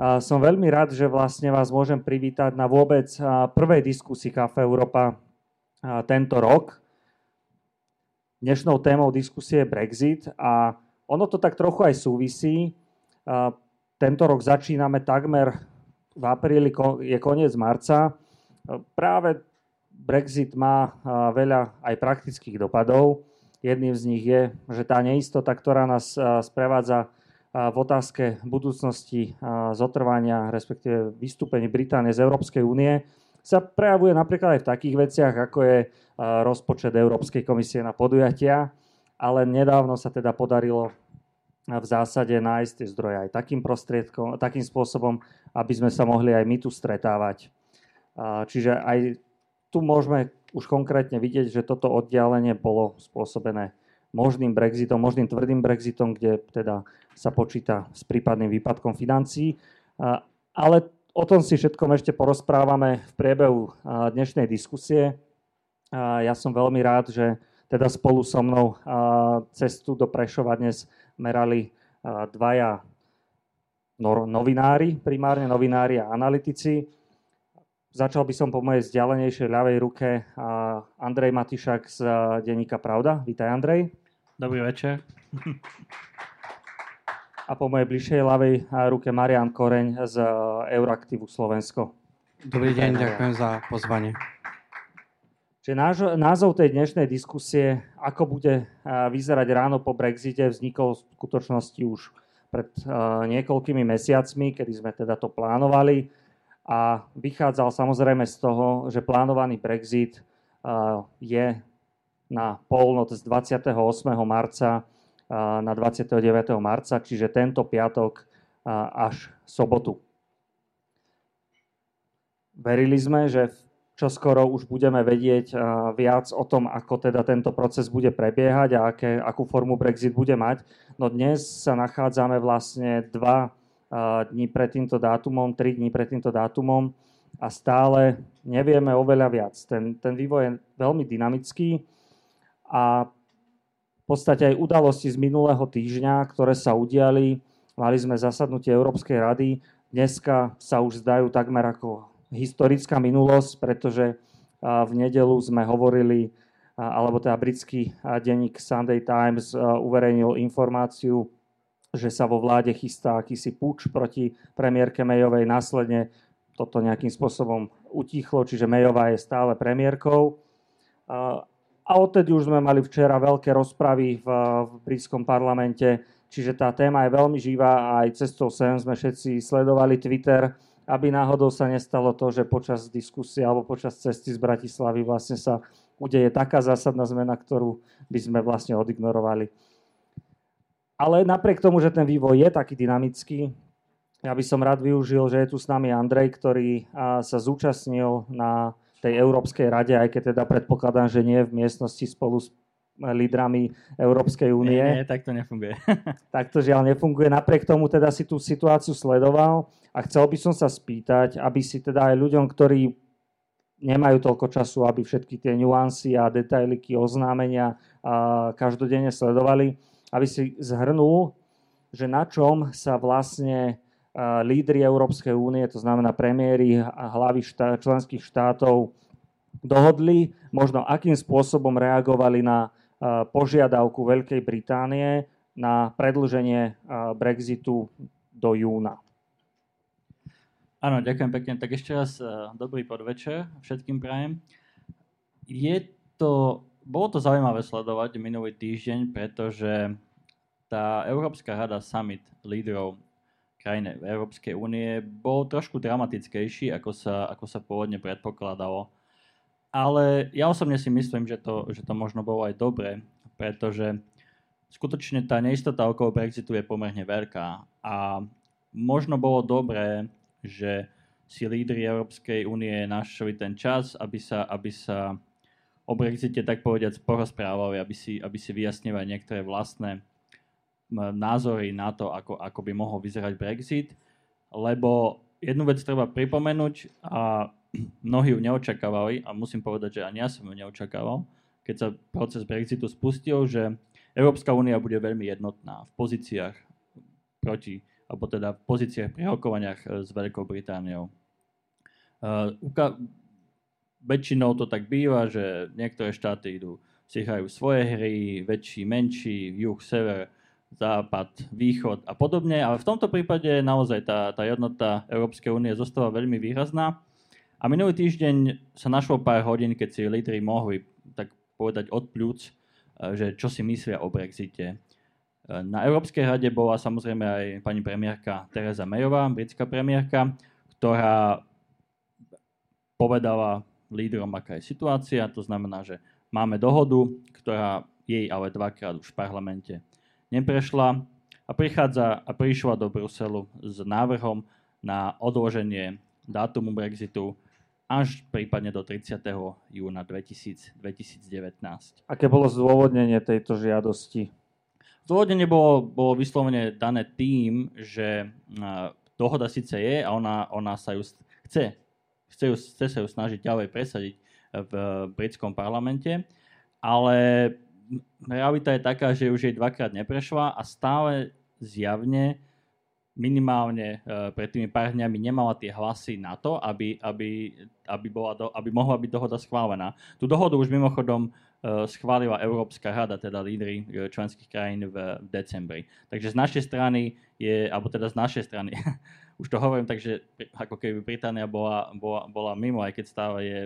Som veľmi rád, že vlastne vás môžem privítať na vôbec prvej diskusii Kafe Európa tento rok. Dnešnou témou diskusie je Brexit a ono to tak trochu aj súvisí. Tento rok začíname takmer v apríli, je koniec marca. Práve Brexit má veľa aj praktických dopadov. Jedným z nich je, že tá neistota, ktorá nás sprevádza v otázke budúcnosti zotrvania, respektíve vystúpení Británie z Európskej únie, sa prejavuje napríklad aj v takých veciach, ako je rozpočet Európskej komisie na podujatia, ale nedávno sa teda podarilo v zásade nájsť tie zdroje aj takým prostriedkom, takým spôsobom, aby sme sa mohli aj my tu stretávať. Čiže aj tu môžeme už konkrétne vidieť, že toto oddialenie bolo spôsobené možným Brexitom, možným tvrdým Brexitom, kde teda sa počíta s prípadným výpadkom financií. Ale o tom si všetkom ešte porozprávame v priebehu dnešnej diskusie. Ja som veľmi rád, že teda spolu so mnou cestu do Prešova dnes merali dvaja novinári, primárne novinári a analytici. Začal by som po mojej vzdialenejšej ľavej ruke Andrej Matišak z denníka Pravda. Vítaj, Andrej. Dobrý večer. A po mojej bližšej ľavej ruke Marian Koreň z Euraktivu Slovensko. Dobrý deň, ďakujem za pozvanie. Čiže názov tej dnešnej diskusie, ako bude vyzerať ráno po Brexite, vznikol v skutočnosti už pred niekoľkými mesiacmi, kedy sme teda to plánovali a vychádzal samozrejme z toho, že plánovaný Brexit je na polnoc z 28. marca na 29. marca, čiže tento piatok až sobotu. Verili sme, že čo skoro už budeme vedieť viac o tom, ako teda tento proces bude prebiehať a aké, akú formu Brexit bude mať. No dnes sa nachádzame vlastne dva dní pred týmto dátumom, 3 dní pred týmto dátumom a stále nevieme oveľa viac. Ten, ten vývoj je veľmi dynamický a v podstate aj udalosti z minulého týždňa, ktoré sa udiali, mali sme zasadnutie Európskej rady, dneska sa už zdajú takmer ako historická minulosť, pretože v nedelu sme hovorili, alebo teda britský denník Sunday Times uverejnil informáciu že sa vo vláde chystá akýsi puč proti premiérke Mayovej. Následne toto nejakým spôsobom utichlo, čiže Mayová je stále premiérkou. A odtedy už sme mali včera veľké rozpravy v, v britskom parlamente, čiže tá téma je veľmi živá a aj cestou sem sme všetci sledovali Twitter, aby náhodou sa nestalo to, že počas diskusie alebo počas cesty z Bratislavy vlastne sa udeje taká zásadná zmena, ktorú by sme vlastne odignorovali. Ale napriek tomu, že ten vývoj je taký dynamický, ja by som rád využil, že je tu s nami Andrej, ktorý sa zúčastnil na tej Európskej rade, aj keď teda predpokladám, že nie v miestnosti spolu s lídrami Európskej únie. Nie, nie, tak to nefunguje. tak to žiaľ nefunguje. Napriek tomu teda si tú situáciu sledoval a chcel by som sa spýtať, aby si teda aj ľuďom, ktorí nemajú toľko času, aby všetky tie nuancy a detailiky oznámenia a každodenne sledovali, aby si zhrnul, že na čom sa vlastne lídry Európskej únie, to znamená premiéry a hlavy štá, členských štátov, dohodli, možno akým spôsobom reagovali na požiadavku Veľkej Británie na predlženie Brexitu do júna. Áno, ďakujem pekne. Tak ešte raz dobrý podvečer všetkým prajem. Je to bolo to zaujímavé sledovať minulý týždeň, pretože tá Európska rada summit lídrov krajín Európskej únie bol trošku dramatickejší, ako sa, ako sa pôvodne predpokladalo. Ale ja osobne si myslím, že to, že to možno bolo aj dobre, pretože skutočne tá neistota okolo Brexitu je pomerne veľká a možno bolo dobré, že si lídry Európskej únie našli ten čas, aby sa, aby sa o Brexite tak povediac porozprávali, aby si, aby si vyjasňovali niektoré vlastné názory na to, ako, ako by mohol vyzerať Brexit, lebo jednu vec treba pripomenúť a mnohí ju neočakávali a musím povedať, že ani ja som ju neočakával, keď sa proces Brexitu spustil, že Európska únia bude veľmi jednotná v pozíciách proti alebo teda v pozíciách pri rokovaniach s Veľkou Britániou. Väčšinou to tak býva, že niektoré štáty idú, si hrajú svoje hry, väčší, menší, juh, sever, západ, východ a podobne, ale v tomto prípade naozaj tá, tá jednota Európskej únie zostáva veľmi výrazná. A minulý týždeň sa našlo pár hodín, keď si lídry mohli tak povedať od pľúc, že čo si myslia o Brexite. Na Európskej rade bola samozrejme aj pani premiérka Teresa Mayová, britská premiérka, ktorá povedala lídrom, aká je situácia. To znamená, že máme dohodu, ktorá jej ale dvakrát už v parlamente neprešla a prichádza a prišla do Bruselu s návrhom na odloženie dátumu Brexitu až prípadne do 30. júna 2000, 2019. Aké bolo zdôvodnenie tejto žiadosti? Zdôvodnenie bolo, bolo vyslovene dané tým, že dohoda síce je a ona, ona sa ju chce, chce, ju, chce sa ju snažiť ďalej presadiť v britskom parlamente, ale realita je taká, že už jej dvakrát neprešla a stále zjavne minimálne uh, pred tými pár dňami nemala tie hlasy na to, aby, aby, aby, bola do, aby mohla byť dohoda schválená. Tú dohodu už mimochodom uh, schválila Európska rada, teda lídry uh, členských krajín v, v decembri. Takže z našej strany je, alebo teda z našej strany, už to hovorím, takže ako keby Británia bola, bola, bola mimo, aj keď stále je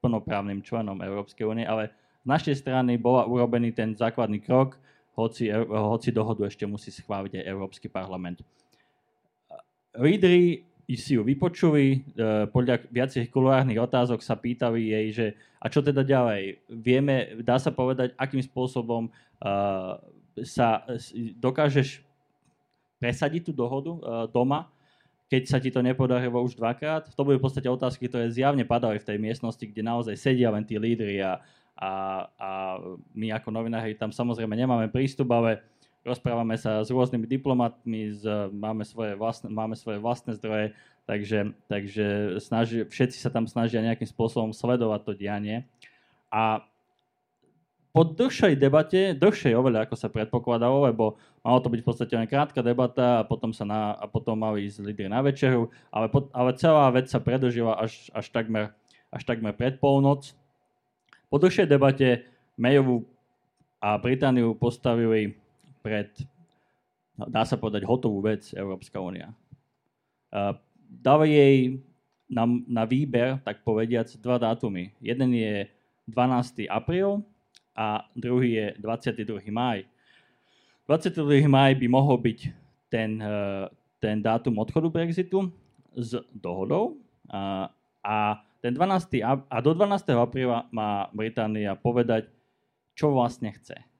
plnoprávnym členom Európskej únie, ale z našej strany bola urobený ten základný krok, hoci, hoci dohodu ešte musí schváliť aj Európsky parlament lídry si ju vypočuli, e, podľa viacerých kulárnych otázok sa pýtali jej, že a čo teda ďalej? Vieme, dá sa povedať, akým spôsobom uh, sa dokážeš presadiť tú dohodu uh, doma, keď sa ti to nepodarilo už dvakrát? To boli v podstate otázky, ktoré zjavne padali v tej miestnosti, kde naozaj sedia len tí lídry a, a, a my ako novinári tam samozrejme nemáme prístup, ale rozprávame sa s rôznymi diplomatmi, z, máme, svoje vlastné, máme svoje vlastné zdroje, takže, takže snaži, všetci sa tam snažia nejakým spôsobom sledovať to dianie. A po dlhšej debate, dlhšej oveľa ako sa predpokladalo, lebo malo to byť v podstate len krátka debata a potom, sa na, a potom mali ísť lídry na večeru, ale, po, ale celá vec sa predlžila až, až, takmer, až takmer pred polnoc. Po dlhšej debate Mayovu a Britániu postavili pred, dá sa povedať, hotovú vec Európska únia. Dáva jej na, na výber, tak povediac, dva dátumy. Jeden je 12. apríl a druhý je 22. maj. 22. maj by mohol byť ten, uh, ten dátum odchodu Brexitu s dohodou uh, a ten 12. a do 12. apríla má Británia povedať, čo vlastne chce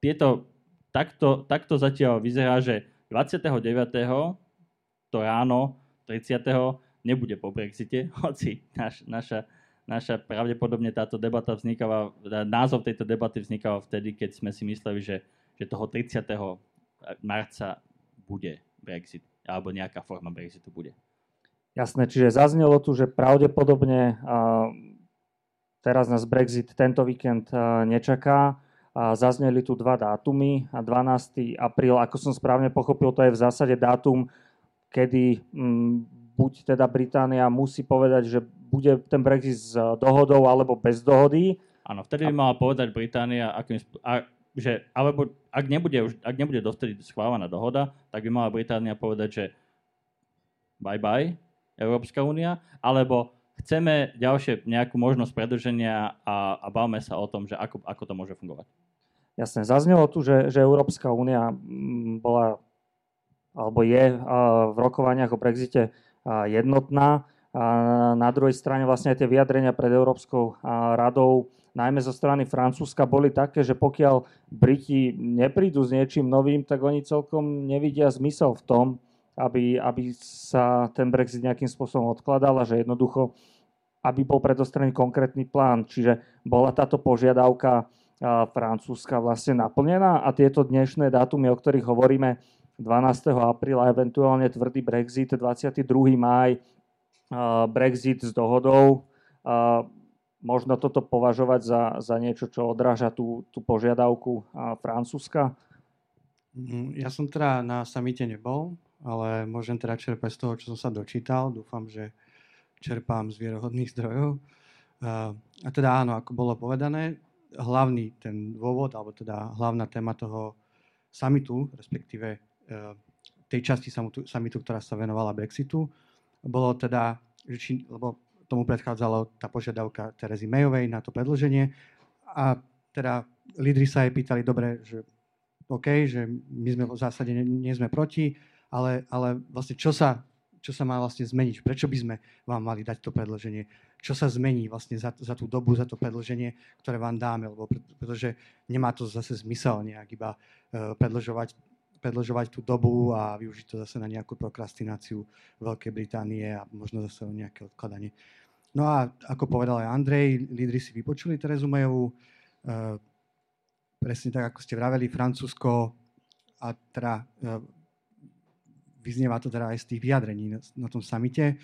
tieto, takto, takto zatiaľ vyzerá, že 29. to ráno 30. nebude po Brexite, hoci naš, naša, naša pravdepodobne táto debata vznikala, názov tejto debaty vznikal vtedy, keď sme si mysleli, že, že toho 30. marca bude Brexit, alebo nejaká forma Brexitu bude. Jasné, čiže zaznelo tu, že pravdepodobne teraz nás Brexit tento víkend nečaká. Zazneli tu dva dátumy. A 12. apríl, ako som správne pochopil, to je v zásade dátum, kedy mm, buď teda Británia musí povedať, že bude ten Brexit s dohodou alebo bez dohody. Áno, vtedy by mala povedať Británia, akým, a, že, alebo ak nebude, ak nebude dovtedy schválená dohoda, tak by mala Británia povedať, že bye bye Európska únia, alebo chceme ďalšie nejakú možnosť predrženia a, a bavme sa o tom, že ako, ako to môže fungovať. Jasne, zaznelo tu, že, že Európska únia mm, bola alebo je v rokovaniach o Brexite jednotná. Na druhej strane vlastne tie vyjadrenia pred Európskou radou, najmä zo strany Francúzska, boli také, že pokiaľ Briti neprídu s niečím novým, tak oni celkom nevidia zmysel v tom, aby, aby sa ten Brexit nejakým spôsobom odkladal a že jednoducho, aby bol predostrený konkrétny plán. Čiže bola táto požiadavka Francúzska vlastne naplnená a tieto dnešné dátumy, o ktorých hovoríme, 12. apríla, eventuálne tvrdý Brexit, 22. máj, Brexit s dohodou. Možno toto považovať za, za niečo, čo odráža tú, tú požiadavku Francúzska? Mm, ja som teda na samite nebol, ale môžem teda čerpať z toho, čo som sa dočítal. Dúfam, že čerpám z vierohodných zdrojov. A teda áno, ako bolo povedané, hlavný ten dôvod, alebo teda hlavná téma toho samitu, respektíve e, tej časti samitu, ktorá sa venovala Brexitu, bolo teda, lebo tomu predchádzala tá požiadavka Terezy Mayovej na to predlženie a teda lídry sa aj pýtali, dobre, že OK, že my sme v zásade nie, nie sme proti, ale, ale vlastne čo sa, čo sa má vlastne zmeniť? Prečo by sme vám mali dať to predlženie? Čo sa zmení vlastne za, za tú dobu, za to predlženie, ktoré vám dáme? Lebo, pretože nemá to zase zmysel nejak iba uh, predlžovať, predlžovať tú dobu a využiť to zase na nejakú prokrastináciu Veľkej Británie a možno zase o nejaké odkladanie. No a ako povedal aj Andrej, lídry si vypočuli Terezu Mayovú, uh, presne tak, ako ste vraveli, Francúzsko a teda e, vyznieva to teda aj z tých vyjadrení na, tom samite. E,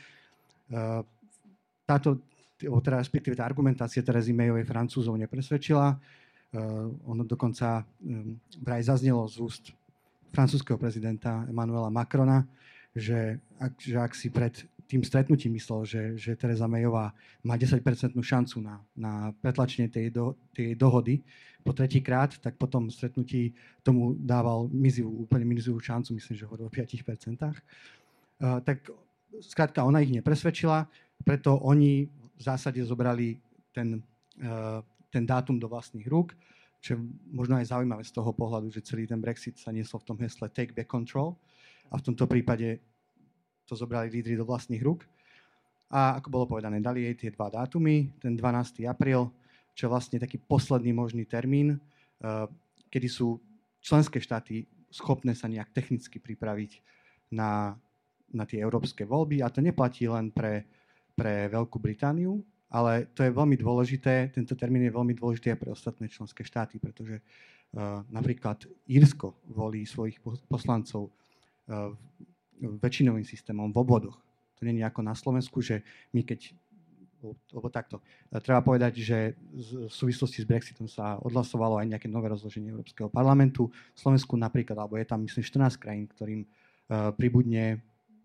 táto, teda respektíve tá argumentácia Terezy Mayovej Francúzov nepresvedčila. E, ono dokonca vraj zaznelo z úst francúzského prezidenta Emmanuela Macrona, že ak, že ak si pred tým stretnutím myslel, že, že Teresa Mayová má 10% šancu na, na pretlačenie tej, do, tej dohody po tretíkrát, tak potom stretnutí tomu dával mizivú, úplne mizivú šancu, myslím, že hovoril o 5%. Uh, tak skrátka, ona ich nepresvedčila, preto oni v zásade zobrali ten, uh, ten dátum do vlastných rúk, čo je možno aj zaujímavé z toho pohľadu, že celý ten Brexit sa niesol v tom hesle Take Back Control a v tomto prípade to zobrali lídry do vlastných rúk. A ako bolo povedané, dali jej tie dva dátumy, ten 12. apríl, čo je vlastne taký posledný možný termín, eh, kedy sú členské štáty schopné sa nejak technicky pripraviť na, na tie európske voľby. A to neplatí len pre, pre Veľkú Britániu, ale to je veľmi dôležité, tento termín je veľmi dôležitý aj pre ostatné členské štáty, pretože uh, napríklad Írsko volí svojich poslancov uh, väčšinovým systémom v obvodoch. To nie je ako na Slovensku, že my keď lebo takto. Treba povedať, že v súvislosti s Brexitom sa odhlasovalo aj nejaké nové rozloženie Európskeho parlamentu. V Slovensku napríklad, alebo je tam myslím 14 krajín, ktorým uh, pribudne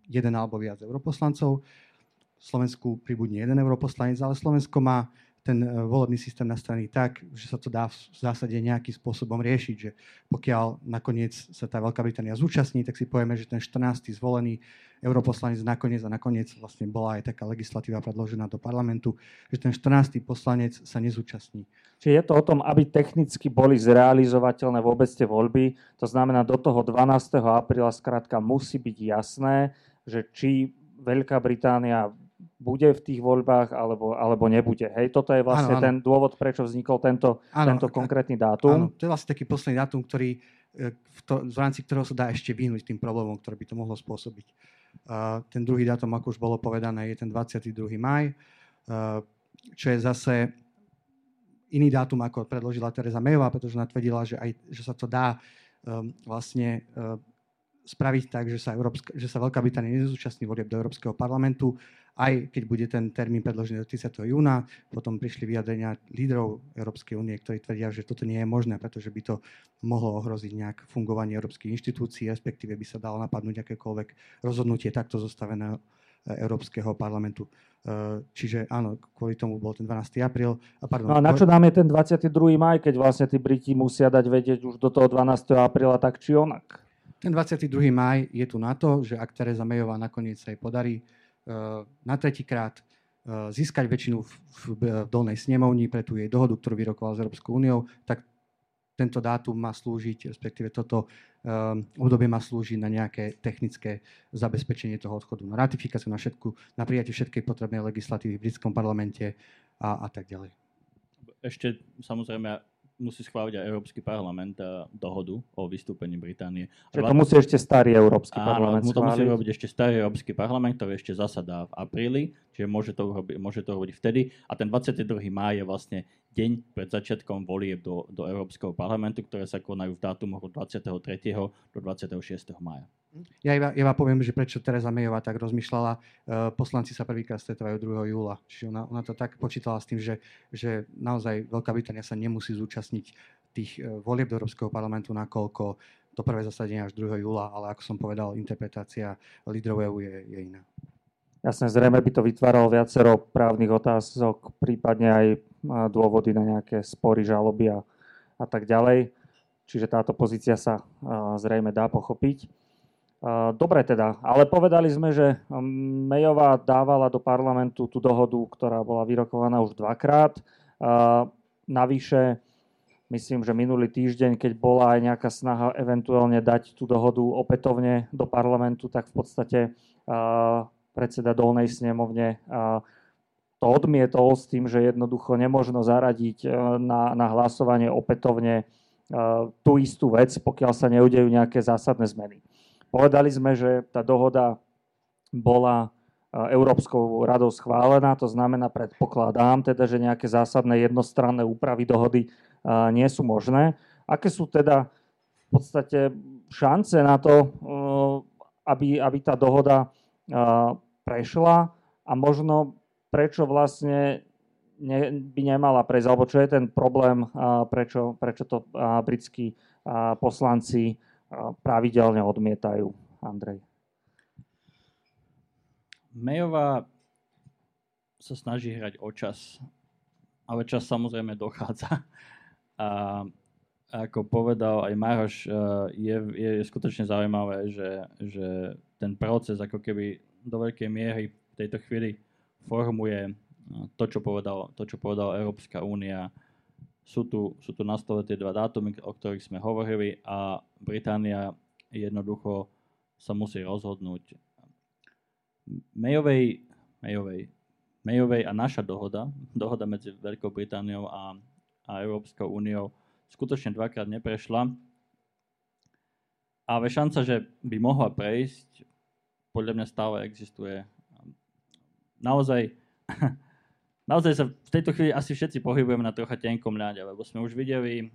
jeden alebo viac europoslancov. V Slovensku pribudne jeden europoslanec, ale Slovensko má ten e, volebný systém nastavený tak, že sa to dá v zásade nejakým spôsobom riešiť, že pokiaľ nakoniec sa tá Veľká Británia zúčastní, tak si povieme, že ten 14. zvolený europoslanec nakoniec a nakoniec vlastne bola aj taká legislatíva predložená do parlamentu, že ten 14. poslanec sa nezúčastní. Čiže je to o tom, aby technicky boli zrealizovateľné vôbec tie voľby. To znamená, do toho 12. apríla skrátka musí byť jasné, že či Veľká Británia bude v tých voľbách alebo, alebo nebude. Hej, toto je vlastne ano, ano. ten dôvod, prečo vznikol tento, ano, tento konkrétny dátum. Áno, to je vlastne taký posledný dátum, ktorý, e, v, to, v rámci ktorého sa dá ešte vyhnúť tým problémom, ktoré by to mohlo spôsobiť. Uh, ten druhý dátum, ako už bolo povedané, je ten 22. maj, uh, čo je zase iný dátum, ako predložila Teresa Mayová, pretože ona tvrdila, že, aj, že sa to dá um, vlastne uh, spraviť tak, že sa, Európska, že sa Veľká Británia nezúčastní volieb do Európskeho parlamentu, aj keď bude ten termín predložený do 30. júna. Potom prišli vyjadrenia lídrov Európskej únie, ktorí tvrdia, že toto nie je možné, pretože by to mohlo ohroziť nejak fungovanie európskych inštitúcií, respektíve by sa dalo napadnúť akékoľvek rozhodnutie takto zostaveného e, Európskeho parlamentu. E, čiže áno, kvôli tomu bol ten 12. apríl. Pardon, no a na čo nám je ten 22. maj, keď vlastne tí Briti musia dať vedieť už do toho 12. apríla tak či onak? Ten 22. maj je tu na to, že ak Teresa Mayová nakoniec sa jej podarí na tretíkrát uh, získať väčšinu v, v, v dolnej snemovni pre tú jej dohodu, ktorú vyrokoval s Európskou úniou, tak tento dátum má slúžiť, respektíve toto um, obdobie má slúžiť na nejaké technické zabezpečenie toho odchodu, na ratifikáciu, na, všetku, na prijatie všetkej potrebnej legislatívy v britskom parlamente a, a tak ďalej. Ešte samozrejme musí schváliť aj Európsky parlament a dohodu o vystúpení Británie. Čiže to musí ešte starý Európsky áno, parlament to musí robiť ešte starý Európsky parlament, ktorý ešte zasadá v apríli, čiže môže to, urobiť, môže to robiť vtedy. A ten 22. máj je vlastne deň pred začiatkom volieb do, do Európskeho parlamentu, ktoré sa konajú v dátumoch od 23. do 26. mája. Ja iba, iba poviem, že prečo Teresa Mayová tak rozmýšľala. Uh, poslanci sa prvýkrát stretávajú 2. júla. Čiže ona, ona to tak počítala s tým, že, že naozaj Veľká Británia sa nemusí zúčastniť tých uh, volieb do Európskeho parlamentu, nakoľko to prvé zasadenie až 2. júla, ale ako som povedal, interpretácia lídrov EU je, je iná. Jasne, zrejme by to vytváralo viacero právnych otázok, prípadne aj dôvody na nejaké spory, žaloby a, a tak ďalej. Čiže táto pozícia sa zrejme dá pochopiť. Dobre teda, ale povedali sme, že Mejová dávala do parlamentu tú dohodu, ktorá bola vyrokovaná už dvakrát. Navyše, myslím, že minulý týždeň, keď bola aj nejaká snaha eventuálne dať tú dohodu opätovne do parlamentu, tak v podstate predseda dolnej snemovne to odmietol s tým, že jednoducho nemožno zaradiť na, na hlasovanie opätovne tú istú vec, pokiaľ sa neudejú nejaké zásadné zmeny. Povedali sme, že tá dohoda bola e, Európskou radou schválená, to znamená, predpokladám teda, že nejaké zásadné jednostranné úpravy dohody e, nie sú možné. Aké sú teda v podstate šance na to, e, aby, aby tá dohoda prešla a možno prečo vlastne ne, by nemala prejsť, alebo čo je ten problém, prečo, prečo to britskí poslanci pravidelne odmietajú. Andrej. Mejová sa snaží hrať o čas, ale čas samozrejme dochádza. A ako povedal aj Maroš, e, je, je skutočne zaujímavé, že, že ten proces ako keby do veľkej miery v tejto chvíli formuje to, čo povedal, to, čo povedal Európska únia sú tu, sú tu na stole tie dva dátumy, o ktorých sme hovorili a Británia jednoducho sa musí rozhodnúť. Mayovej, Mayovej, Mayovej a naša dohoda, dohoda medzi Veľkou Britániou a, a Európskou úniou skutočne dvakrát neprešla. Ale šanca, že by mohla prejsť, podľa mňa stále existuje. Naozaj naozaj sa v tejto chvíli asi všetci pohybujeme na trocha tenkom ľade, lebo sme už videli,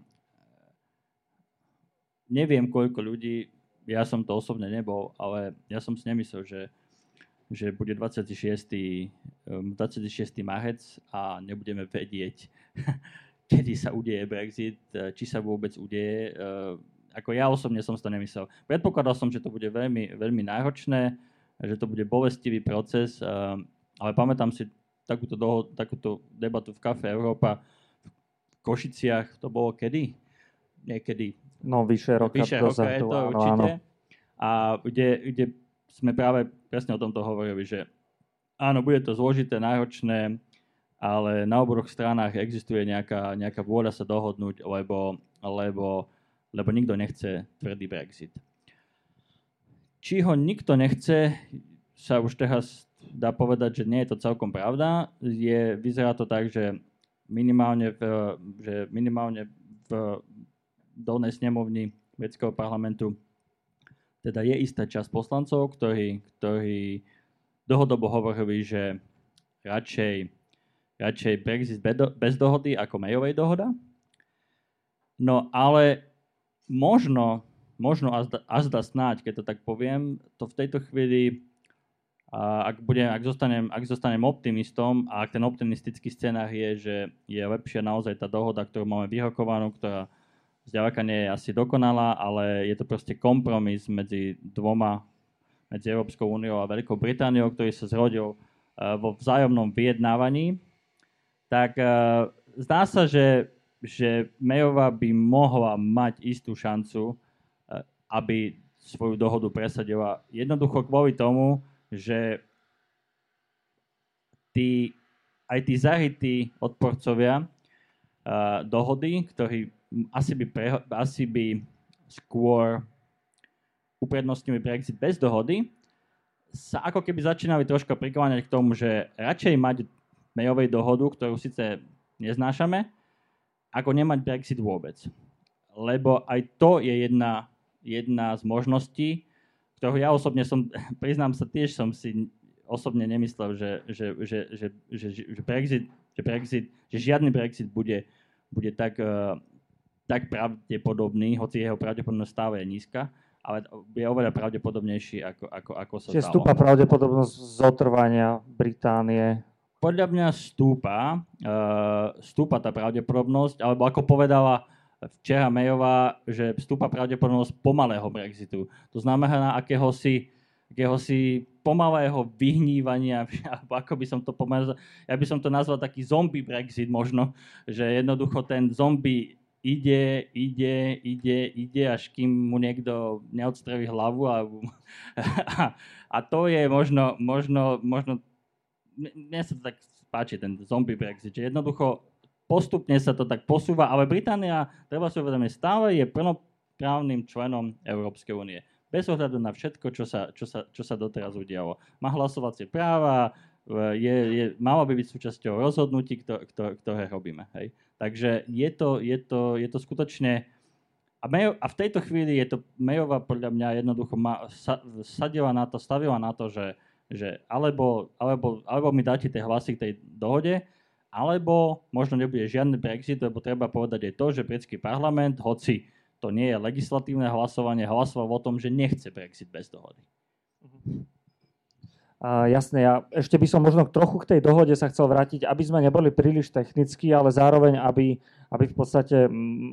neviem koľko ľudí, ja som to osobne nebol, ale ja som si nemyslel, že, že bude 26. 26. marec a nebudeme vedieť, kedy sa udeje Brexit, či sa vôbec udeje. Ako ja osobne som si to nemyslel. Predpokladal som, že to bude veľmi, veľmi náročné, že to bude bolestivý proces, ale pamätám si takúto, doho- takúto debatu v Kafe Európa v Košiciach, to bolo kedy? Niekedy. No, vyše roka vyše roka je to áno, určite. Áno. A kde, kde sme práve presne o tomto hovorili, že áno, bude to zložité, náročné, ale na oboch stranách existuje nejaká, nejaká vôľa sa dohodnúť, lebo, lebo, lebo nikto nechce tvrdý Brexit. Či ho nikto nechce, sa už teraz dá povedať, že nie je to celkom pravda. Je, vyzerá to tak, že minimálne v, že minimálne v dolnej snemovni Vedského parlamentu teda je istá časť poslancov, ktorí, ktorí dlhodobo hovorili, že radšej, radšej Brexit bez dohody ako Mayovej dohoda. No ale možno, možno azda, azda snáď, keď to tak poviem, to v tejto chvíli a ak, budem, ak, zostanem, ak zostanem optimistom a ak ten optimistický scenár je, že je lepšia naozaj tá dohoda, ktorú máme vyhokovanú, ktorá zďaleka nie je asi dokonalá, ale je to proste kompromis medzi dvoma, medzi Európskou úniou a Veľkou Britániou, ktorý sa zrodil uh, vo vzájomnom vyjednávaní, tak uh, zdá sa, že, že Mayová by mohla mať istú šancu, uh, aby svoju dohodu presadila. Jednoducho kvôli tomu, že tí, aj tí zahytí odporcovia uh, dohody, ktorí asi by, pre, asi by skôr uprednostnili Brexit bez dohody, sa ako keby začínali troška prikláňať k tomu, že radšej mať Mayovej dohodu, ktorú síce neznášame, ako nemať Brexit vôbec. Lebo aj to je jedna, jedna z možností, ktorého ja osobne som, priznám sa, tiež som si osobne nemyslel, že, že, že, že, že, že, Brexit, že, Brexit, že žiadny Brexit bude, bude tak, uh, tak pravdepodobný, hoci jeho pravdepodobnosť stále je nízka, ale je oveľa pravdepodobnejší, ako, ako, ako sa Čiže stúpa pravdepodobnosť zotrvania Británie? Podľa mňa stúpa, uh, stúpa tá pravdepodobnosť, alebo ako povedala včera Mayová, že vstúpa pravdepodobnosť pomalého Brexitu. To znamená akéhosi, akéhosi pomalého vyhnívania, ako by som to pomenul, ja by som to nazval taký zombie Brexit možno, že jednoducho ten zombie ide, ide, ide, ide, až kým mu niekto neodstreví hlavu a, a, a to je možno, možno, možno mne sa to tak páči, ten zombie Brexit, že jednoducho postupne sa to tak posúva, ale Británia, treba si uvedomiť, stále je plnoprávnym členom Európskej únie bez ohľadu na všetko, čo sa, čo sa, čo sa doteraz udialo. Má hlasovacie práva, je, je, mala by byť súčasťou rozhodnutí, ktoré robíme. Hej. Takže je to, je to, je to skutočne... A, Mayo, a v tejto chvíli je to Mayová podľa mňa jednoducho ma, sa, sadila na to, stavila na to, že, že alebo, alebo, alebo mi dáte tie hlasy k tej dohode, alebo možno nebude žiadny Brexit, lebo treba povedať aj to, že britský parlament, hoci to nie je legislatívne hlasovanie, hlasoval o tom, že nechce Brexit bez dohody. Uh, jasné, ja ešte by som možno trochu k tej dohode sa chcel vrátiť, aby sme neboli príliš technickí, ale zároveň, aby, aby v podstate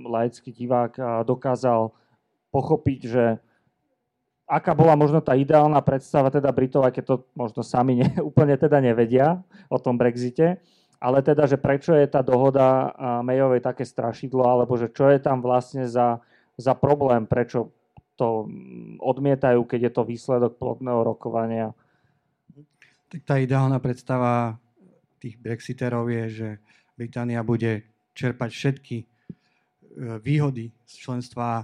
laický divák dokázal pochopiť, že aká bola možno tá ideálna predstava teda Britov, aj keď to možno sami ne, úplne teda nevedia o tom Brexite, ale teda, že prečo je tá dohoda Mayovej také strašidlo, alebo že čo je tam vlastne za, za problém, prečo to odmietajú, keď je to výsledok plodného rokovania. Tak tá ideálna predstava tých brexiterov je, že Británia bude čerpať všetky e, výhody z členstva e,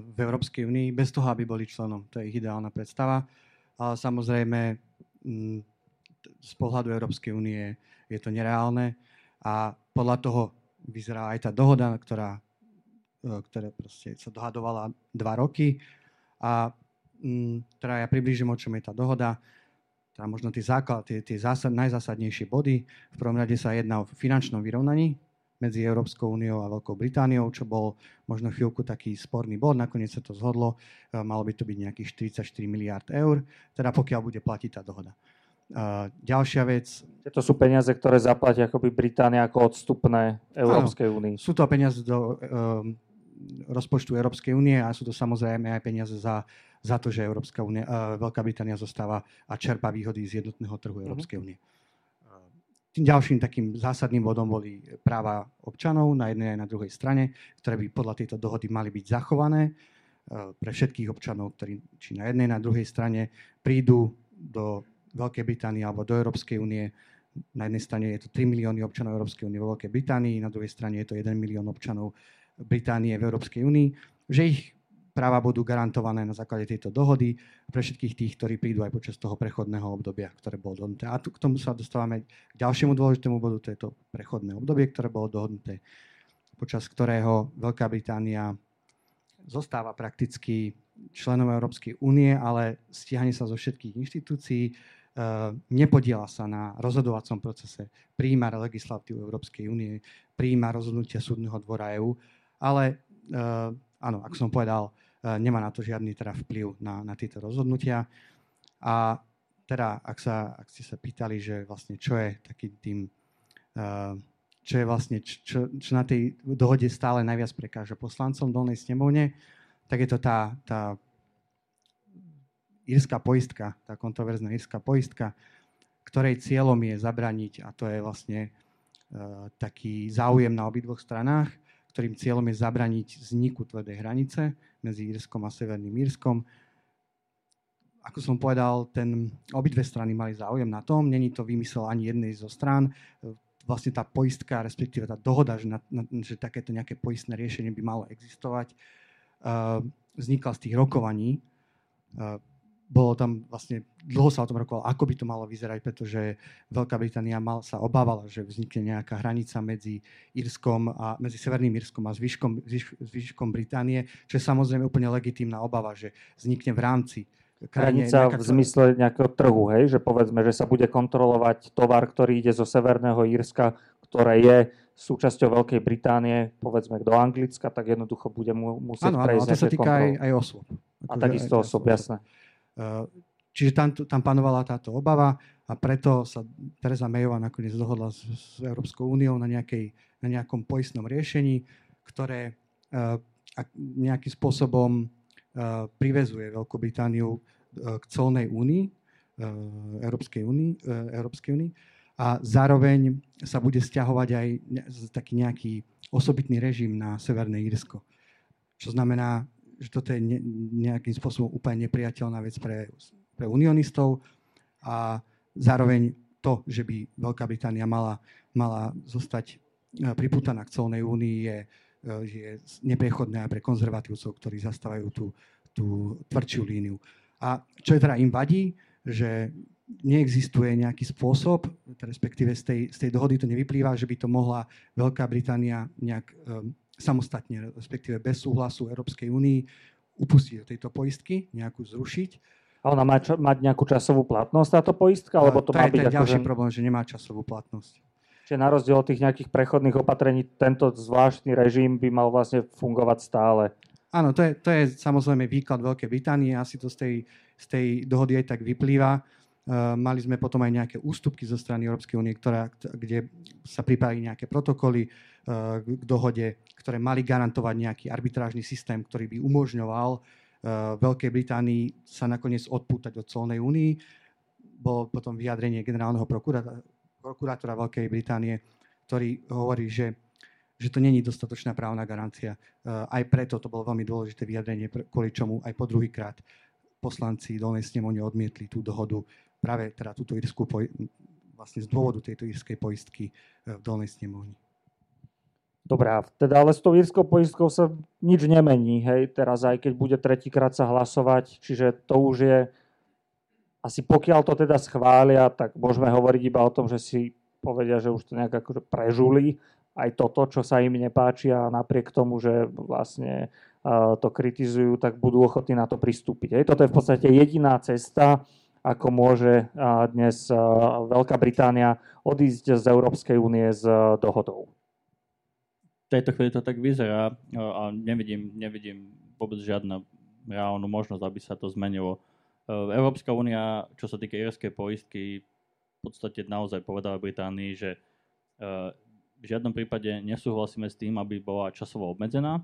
v Európskej únii bez toho, aby boli členom. To je ich ideálna predstava. Ale samozrejme z pohľadu Európskej únie je to nereálne a podľa toho vyzerá aj tá dohoda, ktorá E, ktoré proste sa dohadovala dva roky. A mm, teda ja približím, o čom je tá dohoda. Teda možno tie, základ, tie, tie zásad, najzásadnejšie body. V prvom rade sa jedná o finančnom vyrovnaní medzi Európskou úniou a Veľkou Britániou, čo bol možno chvíľku taký sporný bod. Nakoniec sa to zhodlo. E, malo by to byť nejakých 44 miliard eur, teda pokiaľ bude platiť tá dohoda. Uh, ďalšia vec. To sú peniaze, ktoré zaplatí akoby Británia ako odstupné Európskej únii. Sú to peniaze do um, rozpočtu Európskej únie a sú to samozrejme aj peniaze za, za to, že Európska únie, uh, Veľká Británia zostáva a čerpa výhody z jednotného trhu mhm. Európskej únie. Uh, tým ďalším takým zásadným bodom boli práva občanov na jednej aj na druhej strane, ktoré by podľa tejto dohody mali byť zachované uh, pre všetkých občanov, ktorí či na jednej, na druhej strane prídu do Veľkej Británie alebo do Európskej únie. Na jednej strane je to 3 milióny občanov Európskej únie vo Veľkej Británii, na druhej strane je to 1 milión občanov Británie v Európskej únii, že ich práva budú garantované na základe tejto dohody pre všetkých tých, ktorí prídu aj počas toho prechodného obdobia, ktoré bolo dohodnuté. A tu, k tomu sa dostávame k ďalšiemu dôležitému bodu, to je to prechodné obdobie, ktoré bolo dohodnuté, počas ktorého Veľká Británia zostáva prakticky členom Európskej únie, ale stíhanie sa zo všetkých inštitúcií, nepodiela sa na rozhodovacom procese, príjma legislatívu Európskej únie, príjma rozhodnutia súdneho dvora EÚ ale uh, áno, ako som povedal, uh, nemá na to žiadny teda vplyv na, na tieto rozhodnutia. A teda, ak, sa, ak ste sa pýtali, že vlastne čo je takým tým, čo je vlastne, čo, čo na tej dohode stále najviac prekáža poslancom dolnej snemovne, tak je to tá, tá írska poistka, tá kontroverzná írska poistka, ktorej cieľom je zabraniť, a to je vlastne uh, taký záujem na obidvoch stranách, ktorým cieľom je zabraniť vzniku tvrdej hranice medzi Írskom a Severným Írskom. Ako som povedal, ten, obidve strany mali záujem na tom, není to vymysel ani jednej zo strán. Vlastne tá poistka, respektíve tá dohoda, že, na, na, že takéto nejaké poistné riešenie by malo existovať, uh, vznikla z tých rokovaní. Uh, bolo tam vlastne, dlho sa o tom rokovalo, ako by to malo vyzerať, pretože Veľká Británia mal, sa obávala, že vznikne nejaká hranica medzi Írskom a medzi Severným Írskom a zvyškom, zvyškom Británie, čo je samozrejme úplne legitímna obava, že vznikne v rámci krajine, Hranica nejaká... v zmysle nejakého trhu, hej? že povedzme, že sa bude kontrolovať tovar, ktorý ide zo Severného Írska, ktoré je súčasťou Veľkej Británie, povedzme do Anglicka, tak jednoducho bude mu, musieť áno, prejsť áno, to sa týka aj, aj osôb. A takisto osôb, jasné. Eh, čiže tam, tam panovala táto obava a preto sa Teresa Mayová nakoniec dohodla s, s Európskou úniou na, nejakej, na nejakom poistnom riešení, ktoré nejakým spôsobom privezuje Veľkú Britániu k colnej únii, Európskej únii, Európskej únii a zároveň sa bude stiahovať aj taký nejaký osobitný režim na Severné Írsko. Čo znamená, že toto je nejakým spôsobom úplne nepriateľná vec pre, pre unionistov a zároveň to, že by Veľká Británia mala, mala zostať e, priputaná k celnej únii, je, e, je nepriechodné aj pre konzervatívcov, ktorí zastávajú tú, tú tvrdšiu líniu. A čo je teda im vadí, že neexistuje nejaký spôsob, respektíve z tej, z tej dohody to nevyplýva, že by to mohla Veľká Británia nejak um, samostatne, respektíve bez súhlasu Európskej únii upustiť do tejto poistky, nejakú zrušiť. A ona má čo, mať nejakú časovú platnosť táto poistka? Alebo to, to má je byť ten ako, ďalší že... problém, že nemá časovú platnosť. Čiže na rozdiel od tých nejakých prechodných opatrení, tento zvláštny režim by mal vlastne fungovať stále. Áno, to je, to je samozrejme výklad Veľkej Británie, asi to z tej, z tej dohody aj tak vyplýva. Uh, mali sme potom aj nejaké ústupky zo strany Európskej únie, kde sa pripravili nejaké protokoly uh, k dohode, ktoré mali garantovať nejaký arbitrážny systém, ktorý by umožňoval uh, Veľkej Británii sa nakoniec odpútať od colnej únii. Bolo potom vyjadrenie generálneho prokurátora, prokurátora Veľkej Británie, ktorý hovorí, že, že to není dostatočná právna garancia. Aj preto to bolo veľmi dôležité vyjadrenie, kvôli čomu aj po druhýkrát poslanci Dolnej snemovne odmietli tú dohodu práve teda túto írskú vlastne z dôvodu tejto írskej poistky e, v dolnej snemovni. Dobrá, teda ale s tou írskou poistkou sa nič nemení, hej, teraz aj keď bude tretíkrát sa hlasovať, čiže to už je, asi pokiaľ to teda schvália, tak môžeme hovoriť iba o tom, že si povedia, že už to nejak akože prežuli aj toto, čo sa im nepáči a napriek tomu, že vlastne uh, to kritizujú, tak budú ochotní na to pristúpiť. Hej. Toto je v podstate jediná cesta, ako môže dnes Veľká Británia odísť z Európskej únie s dohodou. V tejto chvíli to tak vyzerá a nevidím, nevidím vôbec žiadnu reálnu možnosť, aby sa to zmenilo. Európska únia, čo sa týka irskej poistky, v podstate naozaj povedala Británii, že v žiadnom prípade nesúhlasíme s tým, aby bola časovo obmedzená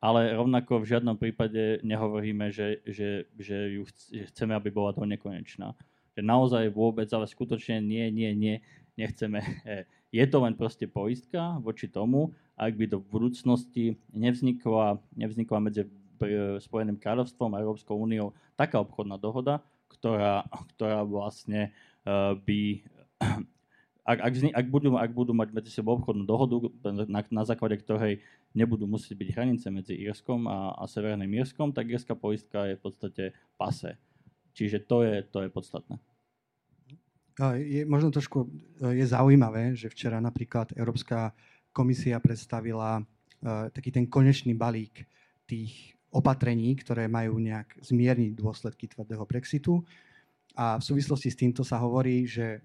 ale rovnako v žiadnom prípade nehovoríme, že, že, že ju chceme, aby bola to nekonečná. Že naozaj vôbec, ale skutočne nie, nie, nie, nechceme. Je to len proste poistka voči tomu, ak by do budúcnosti nevznikla, nevznikla medzi Spojeným kráľovstvom a Európskou úniou taká obchodná dohoda, ktorá, ktorá vlastne uh, by ak, ak, ak, budú, ak budú mať medzi sebou obchodnú dohodu, na, na základe ktorej nebudú musieť byť hranice medzi Írskom a, a Severným Írskom, tak írska poistka je v podstate pase. Čiže to je, to je podstatné. Je, možno trošku je zaujímavé, že včera napríklad Európska komisia predstavila uh, taký ten konečný balík tých opatrení, ktoré majú nejak zmierniť dôsledky tvrdého Brexitu. A v súvislosti s týmto sa hovorí, že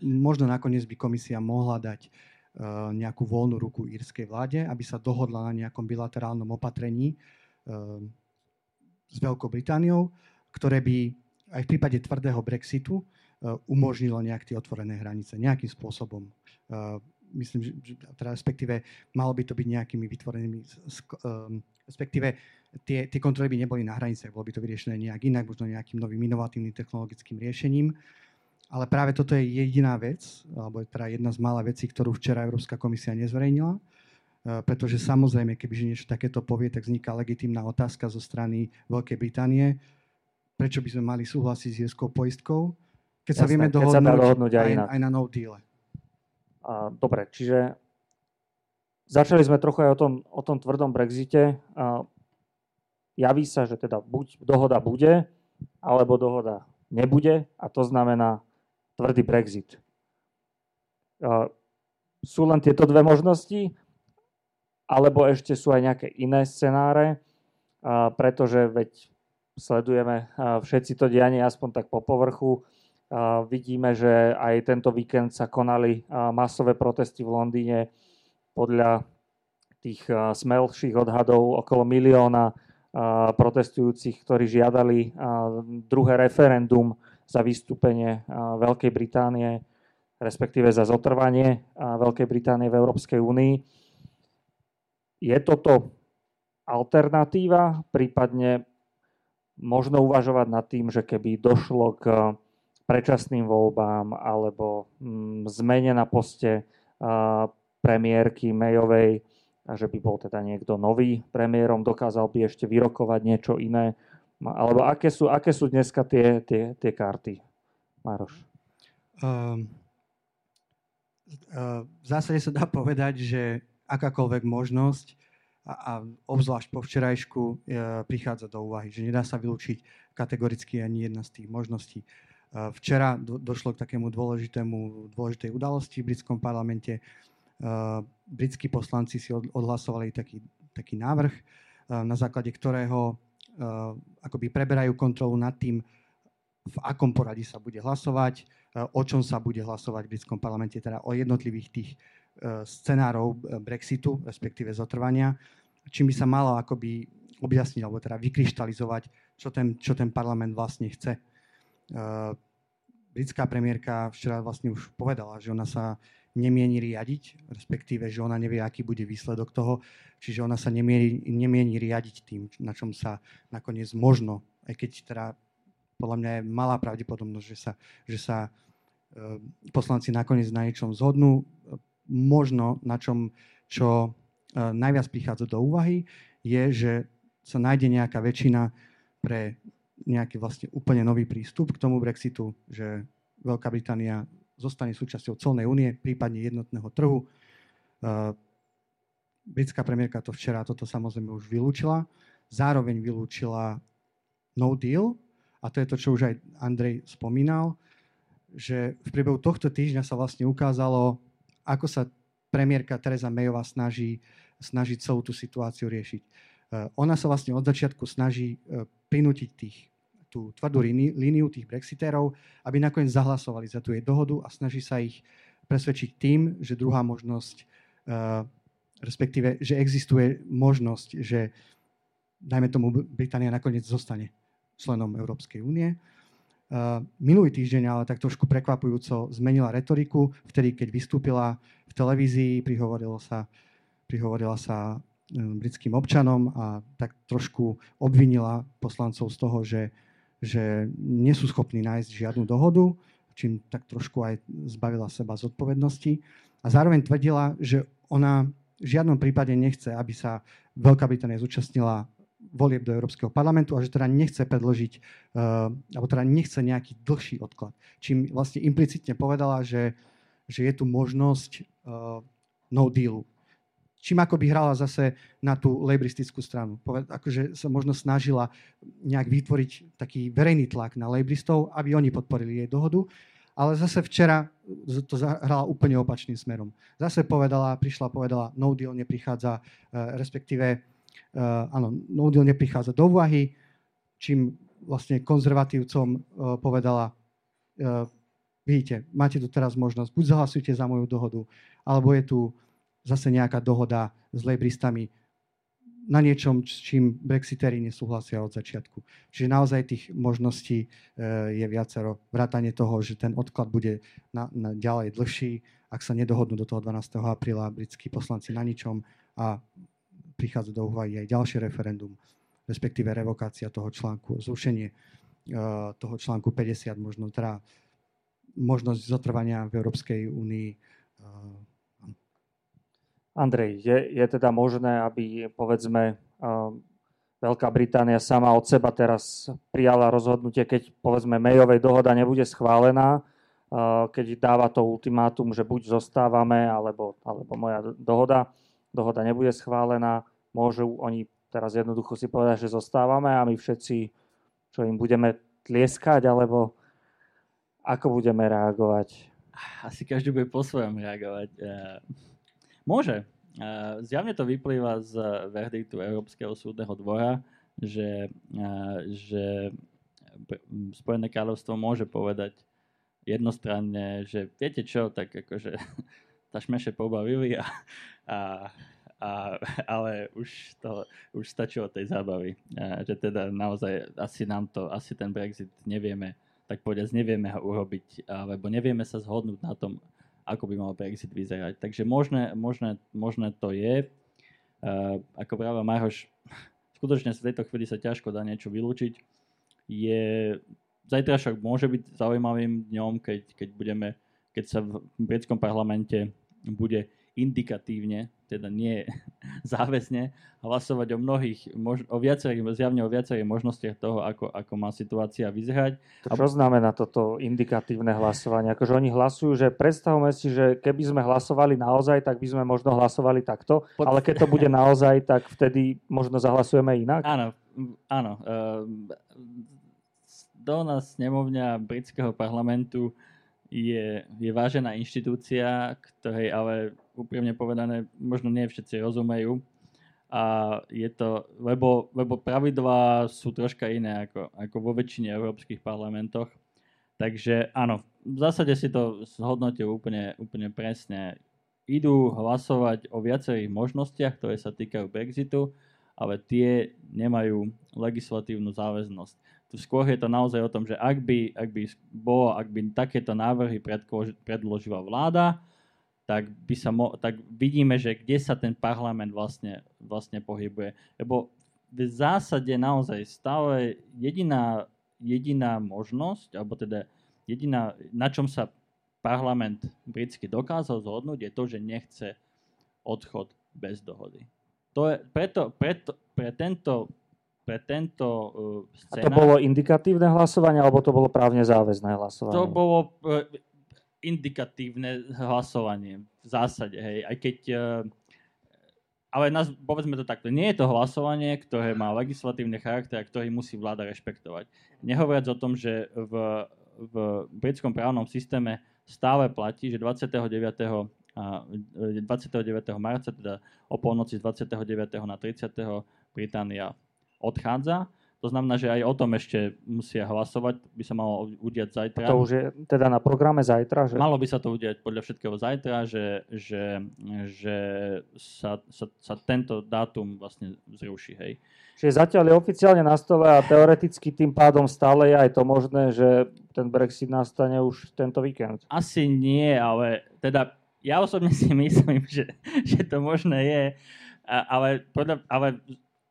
možno nakoniec by komisia mohla dať e, nejakú voľnú ruku írskej vláde, aby sa dohodla na nejakom bilaterálnom opatrení e, s Veľkou Britániou, ktoré by aj v prípade tvrdého Brexitu e, umožnilo nejak tie otvorené hranice nejakým spôsobom. Myslím, že teda respektíve malo by to byť nejakými vytvorenými, respektíve tie, tie kontroly by neboli na hraniciach, bolo by to vyriešené nejak inak, možno nejakým novým inovatívnym technologickým riešením. Ale práve toto je jediná vec, alebo teda jedna z mála vecí, ktorú včera Európska komisia nezverejnila, e, pretože samozrejme, kebyže niečo takéto povie, tak vzniká legitimná otázka zo strany Veľkej Británie, prečo by sme mali súhlasiť s jeskou poistkou, keď Jasné, sa vieme dohodnúť, sa dohodnúť aj, aj, aj na no deal. dobre, čiže začali sme trochu aj o tom, o tom tvrdom Brexite. A javí sa, že teda buď dohoda bude, alebo dohoda nebude a to znamená tvrdý Brexit. Sú len tieto dve možnosti, alebo ešte sú aj nejaké iné scenáre, pretože veď sledujeme všetci to dianie aspoň tak po povrchu. Vidíme, že aj tento víkend sa konali masové protesty v Londýne podľa tých smelších odhadov okolo milióna protestujúcich, ktorí žiadali druhé referendum za vystúpenie Veľkej Británie, respektíve za zotrvanie Veľkej Británie v Európskej únii. Je toto alternatíva, prípadne možno uvažovať nad tým, že keby došlo k predčasným voľbám alebo mm, zmene na poste premiérky Mayovej, a že by bol teda niekto nový premiérom, dokázal by ešte vyrokovať niečo iné. Alebo aké sú, aké sú dneska tie, tie, tie karty, Maroš? Um, v zásade sa dá povedať, že akákoľvek možnosť a, a obzvlášť po včerajšku e, prichádza do úvahy, že nedá sa vylúčiť kategoricky ani jedna z tých možností. E, včera do, došlo k takému dôležitému, dôležitej udalosti v britskom parlamente. E, britskí poslanci si od, odhlasovali taký, taký návrh, e, na základe ktorého akoby preberajú kontrolu nad tým, v akom poradí sa bude hlasovať, e, o čom sa bude hlasovať v britskom parlamente, teda o jednotlivých tých e, scenárov Brexitu, respektíve zotrvania čím by sa malo akoby objasniť, alebo teda vykryštalizovať, čo ten, čo ten parlament vlastne chce. Britská premiérka včera vlastne už povedala, že ona sa nemieni riadiť, respektíve, že ona nevie, aký bude výsledok toho, čiže ona sa nemieni, nemieni riadiť tým, na čom sa nakoniec možno, aj keď teda podľa mňa je malá pravdepodobnosť, že sa, že sa uh, poslanci nakoniec na niečom zhodnú, možno na čom, čo E, najviac prichádza do úvahy, je, že sa nájde nejaká väčšina pre nejaký vlastne úplne nový prístup k tomu Brexitu, že Veľká Británia zostane súčasťou colnej únie, prípadne jednotného trhu. E, britská premiérka to včera toto samozrejme už vylúčila. Zároveň vylúčila no deal, a to je to, čo už aj Andrej spomínal, že v priebehu tohto týždňa sa vlastne ukázalo, ako sa premiérka Teresa Mayová snaží, snaží celú tú situáciu riešiť. E, ona sa vlastne od začiatku snaží e, prinútiť tých, tú tvrdú líniu tých brexitérov, aby nakoniec zahlasovali za tú jej dohodu a snaží sa ich presvedčiť tým, že druhá možnosť, e, respektíve, že existuje možnosť, že dajme tomu Británia nakoniec zostane členom Európskej únie. Uh, minulý týždeň ale tak trošku prekvapujúco zmenila retoriku, vtedy keď vystúpila v televízii, prihovorila sa, prihovorila sa um, britským občanom a tak trošku obvinila poslancov z toho, že, že nie sú schopní nájsť žiadnu dohodu, čím tak trošku aj zbavila seba zodpovednosti. A zároveň tvrdila, že ona v žiadnom prípade nechce, aby sa Veľká Británia zúčastnila volieb do Európskeho parlamentu a že teda nechce predložiť, uh, alebo teda nechce nejaký dlhší odklad. Čím vlastne implicitne povedala, že, že je tu možnosť uh, no dealu. Čím ako by hrala zase na tú lejbristickú stranu. Akože sa možno snažila nejak vytvoriť taký verejný tlak na lejbristov, aby oni podporili jej dohodu. Ale zase včera to zahrala úplne opačným smerom. Zase povedala, prišla povedala, no deal neprichádza, respektíve Uh, áno, no deal neprichádza do úvahy, čím vlastne konzervatívcom uh, povedala, vidíte, máte tu teraz možnosť, buď zahlasujte za moju dohodu, alebo je tu zase nejaká dohoda s lejbristami na niečom, s čím Brexitery nesúhlasia od začiatku. Čiže naozaj tých možností je viacero. Vrátanie toho, že ten odklad bude na, na ďalej dlhší, ak sa nedohodnú do toho 12. apríla britskí poslanci na ničom a prichádza do úvahy aj ďalšie referendum, respektíve revokácia toho článku, zrušenie uh, toho článku 50, možno teda možnosť zotrvania v Európskej únii. Uh, Andrej, je, je teda možné, aby povedzme uh, Veľká Británia sama od seba teraz prijala rozhodnutie, keď povedzme Mayovej dohoda nebude schválená, keď dáva to ultimátum, že buď zostávame, alebo, alebo moja dohoda, dohoda nebude schválená, môžu oni teraz jednoducho si povedať, že zostávame a my všetci, čo im budeme tlieskať, alebo ako budeme reagovať? Asi každý bude po svojom reagovať. Môže. Eh, zjavne to vyplýva z verdiktu Európskeho súdneho dvora, že, eh, že Spojené kráľovstvo môže povedať jednostranne, že viete čo, tak akože tá šmeše pobavili a, a, a, ale už to už stačilo tej zábavy. Že teda naozaj asi nám to, asi ten Brexit nevieme, tak povedať, nevieme ho urobiť, alebo nevieme sa zhodnúť na tom, ako by mal Brexit vyzerať. Takže možné, možné, možné to je. Uh, ako práve Majoš, skutočne v tejto chvíli sa ťažko dá niečo vylúčiť. Je, zajtrašok môže byť zaujímavým dňom, keď, keď, budeme, keď sa v britskom parlamente bude indikatívne teda nie záväzne, hlasovať o mnohých, mož, o viacerých, zjavne o viacerých možnostiach toho, ako, ako má situácia vyzerať. To čo znamená toto indikatívne hlasovanie? Akože oni hlasujú, že predstavme si, že keby sme hlasovali naozaj, tak by sme možno hlasovali takto, Pod... ale keď to bude naozaj, tak vtedy možno zahlasujeme inak? Áno, áno. Ehm, dolná snemovňa britského parlamentu je, je vážená inštitúcia, ktorej ale úprimne povedané možno nie všetci rozumejú. A je to, lebo, lebo pravidlá sú troška iné ako, ako vo väčšine európskych parlamentoch. Takže áno, v zásade si to zhodnotil úplne, úplne presne. Idú hlasovať o viacerých možnostiach, ktoré sa týkajú Brexitu, ale tie nemajú legislatívnu záväznosť skôr je to naozaj o tom, že ak by, ak by bolo, ak by takéto návrhy predložila vláda, tak, by sa mo- tak vidíme, že kde sa ten parlament vlastne, vlastne pohybuje. Lebo v zásade naozaj stále jediná, jediná možnosť, alebo teda jediná, na čom sa parlament britský dokázal zhodnúť, je to, že nechce odchod bez dohody. To je, preto, preto, pre tento pre tento scénar... A to bolo indikatívne hlasovanie, alebo to bolo právne záväzné hlasovanie? To bolo uh, indikatívne hlasovanie v zásade, hej. Aj keď... Uh, ale nás, povedzme to takto, nie je to hlasovanie, ktoré má legislatívny charakter a ktorý musí vláda rešpektovať. Nehovoriac o tom, že v, v britskom právnom systéme stále platí, že 29. 29. marca, teda o polnoci z 29. na 30. Británia odchádza. To znamená, že aj o tom ešte musia hlasovať, by sa malo udiať zajtra. To už je teda na programe zajtra? Že... Malo by sa to udiať podľa všetkého zajtra, že, že, že sa, sa, sa tento dátum vlastne zruší. Hej. Čiže zatiaľ je oficiálne na stole a teoreticky tým pádom stále je aj to možné, že ten Brexit nastane už tento víkend. Asi nie, ale teda ja osobne si myslím, že, že to možné je, ale, podľa, ale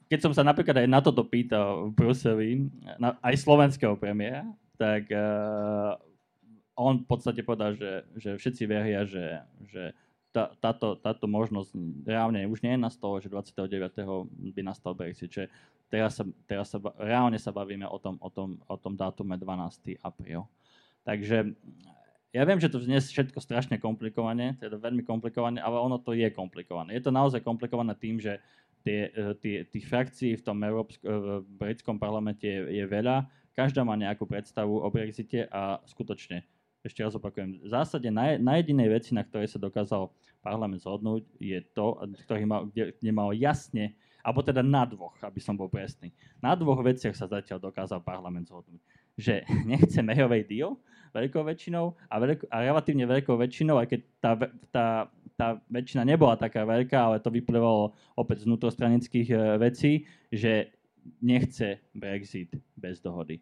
keď som sa napríklad aj na toto pýtal v Bruseli, na, aj slovenského premiéra, tak uh, on v podstate povedal, že, že všetci veria, že, že tá, táto, táto možnosť reálne už nie je na stole, že 29. by nastal Brexit. Že teraz sa, teraz sa, reálne sa bavíme o tom, o tom, o tom dátume 12. apríl. Takže ja viem, že to znie všetko strašne komplikované, teda veľmi komplikované, ale ono to je komplikované. Je to naozaj komplikované tým, že tie, e, tie, tých frakcií v tom Európsk- e, v britskom parlamente je, je veľa, každá má nejakú predstavu o Brexite a skutočne, ešte raz opakujem, v zásade na, na jedinej veci, na ktorej sa dokázal parlament zhodnúť, je to, ktorý mal, kde, kde mal jasne, alebo teda na dvoch, aby som bol presný. Na dvoch veciach sa zatiaľ dokázal parlament zhodnúť. Že nechce mejovej deal veľkou väčšinou a, veľko, a relatívne veľkou väčšinou, aj keď tá, tá tá väčšina nebola taká veľká, ale to vyplývalo opäť z vnútrostranických e, vecí, že nechce Brexit bez dohody.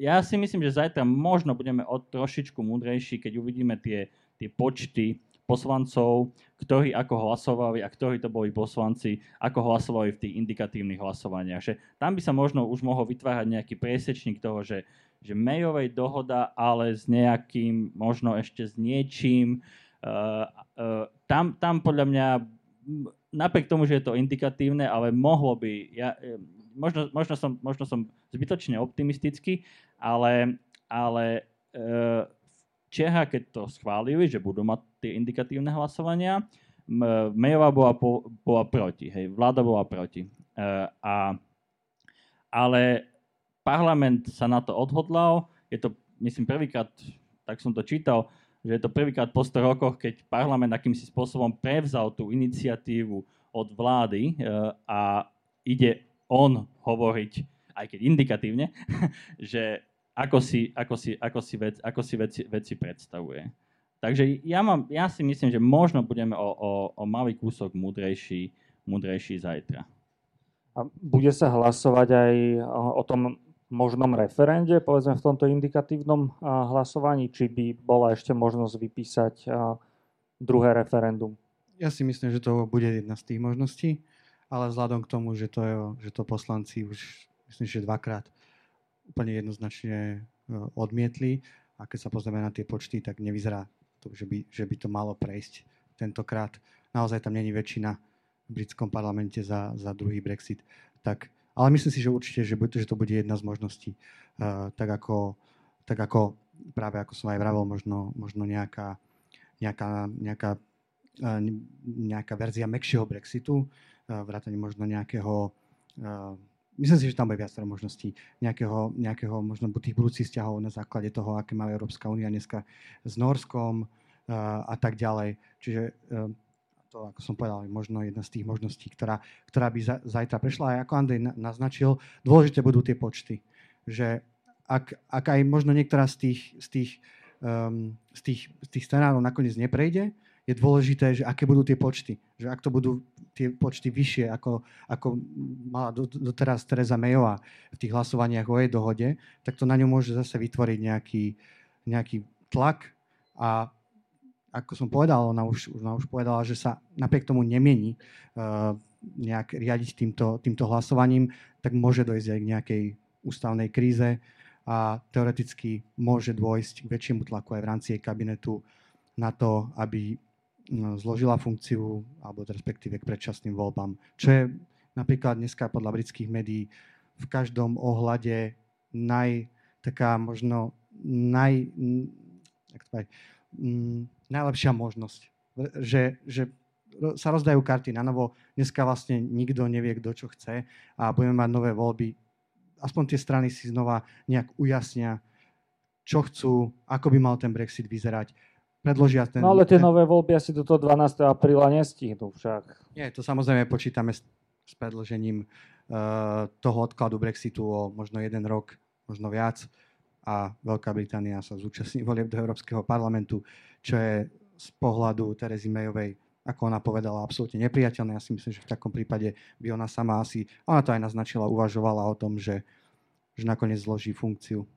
Ja si myslím, že zajtra možno budeme o trošičku múdrejší, keď uvidíme tie, tie počty poslancov, ktorí ako hlasovali a ktorí to boli poslanci, ako hlasovali v tých indikatívnych hlasovaniach. Že tam by sa možno už mohol vytvárať nejaký presečník toho, že, že Mayovej dohoda, ale s nejakým, možno ešte s niečím, tam, tam podľa mňa, napriek tomu, že je to indikatívne, ale mohlo by, ja, e, možno, možno, som, možno som zbytočne optimistický, ale, ale Čeha, keď to schválili, že budú mať tie indikatívne hlasovania, Mayová bola, bola proti, hej, vláda bola proti. A, ale parlament sa na to odhodlal, je to, myslím, prvýkrát, tak som to čítal, že je to prvýkrát po 100 rokoch, keď parlament akýmsi spôsobom prevzal tú iniciatívu od vlády e, a ide on hovoriť, aj keď indikatívne, že ako si, ako si, ako si, vec, ako si veci, veci predstavuje. Takže ja, mám, ja si myslím, že možno budeme o, o, o malý kúsok múdrejší, múdrejší zajtra. A bude sa hlasovať aj o tom možnom referende, povedzme v tomto indikatívnom hlasovaní, či by bola ešte možnosť vypísať druhé referendum? Ja si myslím, že to bude jedna z tých možností. ale vzhľadom k tomu, že to, je, že to poslanci už myslím, že dvakrát úplne jednoznačne e, odmietli a keď sa pozrieme na tie počty, tak nevyzerá to, že by, že by to malo prejsť tentokrát. Naozaj tam není väčšina v britskom parlamente za, za druhý Brexit. Tak, ale myslím si, že určite, že, že to bude jedna z možností. Uh, tak, ako, tak ako práve ako som aj vravel, možno, možno nejaká, nejaká, nejaká, uh, nejaká verzia mekšieho Brexitu, uh, vrátane možno nejakého uh, myslím si, že tam bude viacero možností nejakého, nejakého možno tých budúcich vzťahov na základe toho, aké má Európska únia dneska s Norskom uh, a tak ďalej. Čiže uh, to, ako som povedal, je možno jedna z tých možností, ktorá, ktorá by za, zajtra prešla. A ako Andrej naznačil, dôležité budú tie počty. Že ak, ak aj možno niektorá z tých, z tých, um, z tých, z tých scenárov nakoniec neprejde, je dôležité, že aké budú tie počty. Že ak to budú tie počty vyššie, ako, ako mala doteraz Teresa Mayová v tých hlasovaniach o jej dohode, tak to na ňu môže zase vytvoriť nejaký, nejaký tlak a ako som povedal, ona už, ona už povedala, že sa napriek tomu nemieni uh, nejak riadiť týmto, týmto hlasovaním, tak môže dojsť aj k nejakej ústavnej kríze a teoreticky môže dôjsť k väčšiemu tlaku aj v rámci jej kabinetu na to, aby No, zložila funkciu, alebo respektíve k predčasným voľbám. Čo je napríklad dneska podľa britských médií v každom ohľade naj, taká možno naj, jak to m, najlepšia možnosť. Že, že sa rozdajú karty na novo. Dneska vlastne nikto nevie, kto čo chce a budeme mať nové voľby. Aspoň tie strany si znova nejak ujasnia, čo chcú, ako by mal ten Brexit vyzerať predložia ten... No ale tie nové voľby asi do toho 12. apríla nestihnú však. Nie, to samozrejme počítame s, s predložením uh, toho odkladu Brexitu o možno jeden rok, možno viac a Veľká Británia sa zúčastní volieb do Európskeho parlamentu, čo je z pohľadu Terezy Mayovej ako ona povedala, absolútne nepriateľné. Ja si myslím, že v takom prípade by ona sama asi, ona to aj naznačila, uvažovala o tom, že, že nakoniec zloží funkciu.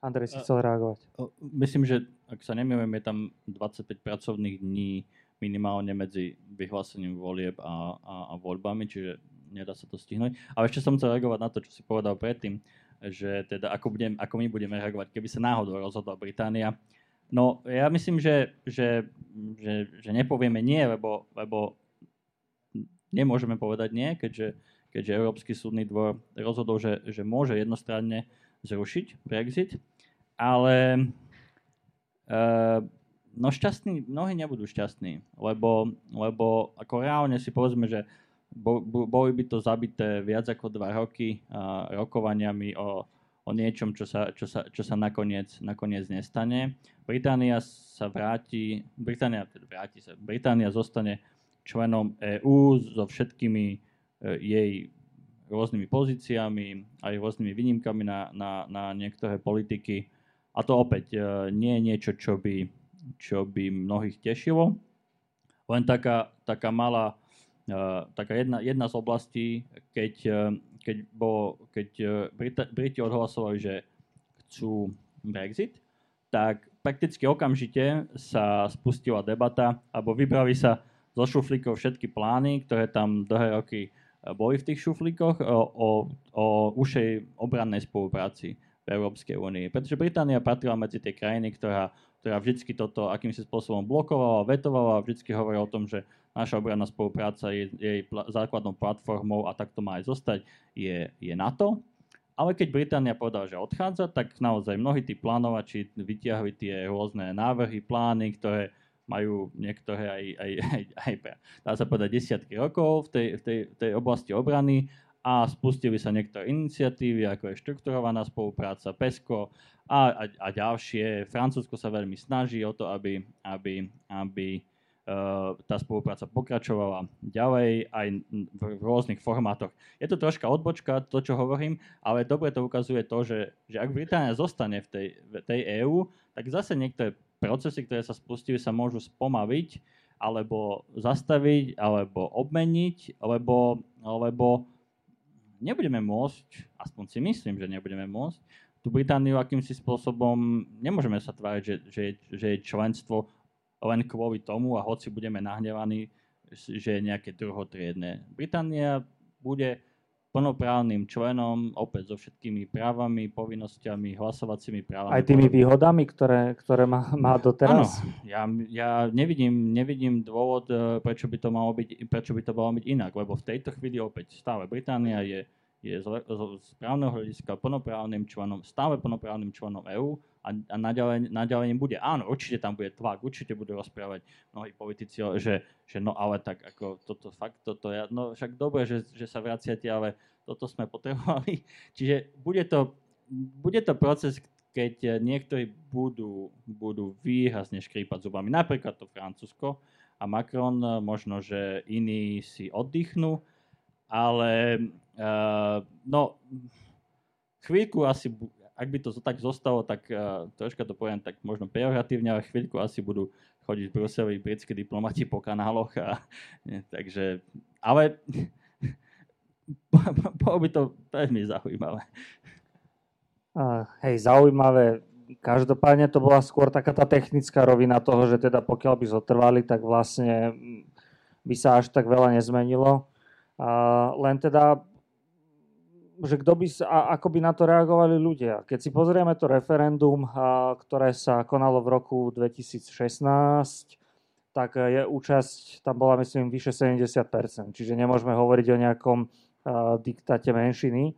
Andrej si chcel reagovať. Myslím, že ak sa nemýlim, je tam 25 pracovných dní minimálne medzi vyhlásením volieb a, a, a voľbami, čiže nedá sa to stihnúť. Ale ešte som chcel reagovať na to, čo si povedal predtým, že teda ako, budem, ako my budeme reagovať, keby sa náhodou rozhodla Británia. No ja myslím, že, že, že, že nepovieme nie, lebo, lebo nemôžeme povedať nie, keďže, keďže Európsky súdny dvor rozhodol, že, že môže jednostranne zrušiť Brexit, ale Uh, no šťastní, mnohí nebudú šťastní, lebo, lebo ako reálne si povedzme, že boli by to zabité viac ako dva roky uh, rokovaniami o, o niečom, čo sa, čo sa, čo sa nakoniec, nakoniec nestane. Británia sa vráti, Británia, teda vráti sa, Británia zostane členom EÚ so všetkými uh, jej rôznymi pozíciami, aj rôznymi výnimkami na, na, na niektoré politiky a to opäť e, nie je niečo, čo by, čo by mnohých tešilo. Len taká, taká malá, e, taká jedna, jedna z oblastí, keď, e, keď, bolo, keď Brita, Briti odhlasovali, že chcú Brexit, tak prakticky okamžite sa spustila debata, alebo vybrali sa zo šuflíkov všetky plány, ktoré tam dlhé roky boli v tých šuflíkoch o, o, o ušej obrannej spolupráci v Európskej únii. Pretože Británia patrila medzi tie krajiny, ktorá, ktorá vždy toto akýmsi spôsobom blokovala, vetovala a vždy hovorila o tom, že naša obranná spolupráca je jej pl- základnou platformou a tak to má aj zostať, je, je NATO. Ale keď Británia povedala, že odchádza, tak naozaj mnohí tí plánovači vytiahli tie rôzne návrhy, plány, ktoré majú niektoré aj, aj, aj, aj dá sa povedať, desiatky rokov v tej, v tej, tej oblasti obrany a spustili sa niektoré iniciatívy, ako je štrukturovaná spolupráca PESCO a, a, a ďalšie. Francúzsko sa veľmi snaží o to, aby, aby, aby tá spolupráca pokračovala ďalej aj v, rôznych formátoch. Je to troška odbočka, to, čo hovorím, ale dobre to ukazuje to, že, že ak Británia zostane v tej, v tej EÚ, tak zase niektoré procesy, ktoré sa spustili, sa môžu spomaliť, alebo zastaviť, alebo obmeniť, alebo, alebo nebudeme môcť, aspoň si myslím, že nebudeme môcť, tú Britániu akýmsi spôsobom, nemôžeme sa tváriť, že, že, že je členstvo len kvôli tomu a hoci budeme nahnevaní, že je nejaké druhotriedne. Británia bude plnoprávnym členom, opäť so všetkými právami, povinnosťami, hlasovacími právami. Aj tými výhodami, ktoré, ktoré má, má doteraz? Áno, ja, ja nevidím, nevidím dôvod, e, prečo by, to malo byť, prečo by to malo byť inak, lebo v tejto chvíli opäť stále Británia je, je z, z správneho hľadiska plnoprávnym členom, stále plnoprávnym členom EÚ a, a naďalej, naďalej bude. Áno, určite tam bude tlak, určite budú rozprávať mnohí politici, že, že no ale tak ako toto fakt, toto ja, no však dobre, že, že sa vraciate, ale toto sme potrebovali. Čiže bude to, bude to proces, keď niektorí budú, budú výrazne škrípať zubami. Napríklad to Francúzsko a Macron, možno, že iní si oddychnú, ale uh, no, chvíľku asi ak by to tak zostalo, tak uh, troška to poviem tak možno pejoratívne, ale chvíľku asi budú chodiť v Bruseli britskí diplomati po kanáloch. A, nie, takže, ale bolo by to veľmi zaujímavé. Uh, hej, zaujímavé. Každopádne to bola skôr taká tá technická rovina toho, že teda pokiaľ by zotrvali, tak vlastne by sa až tak veľa nezmenilo. Uh, len teda že kto by ako by na to reagovali ľudia. Keď si pozrieme to referendum, ktoré sa konalo v roku 2016, tak je účasť, tam bola myslím vyše 70%, čiže nemôžeme hovoriť o nejakom diktáte menšiny.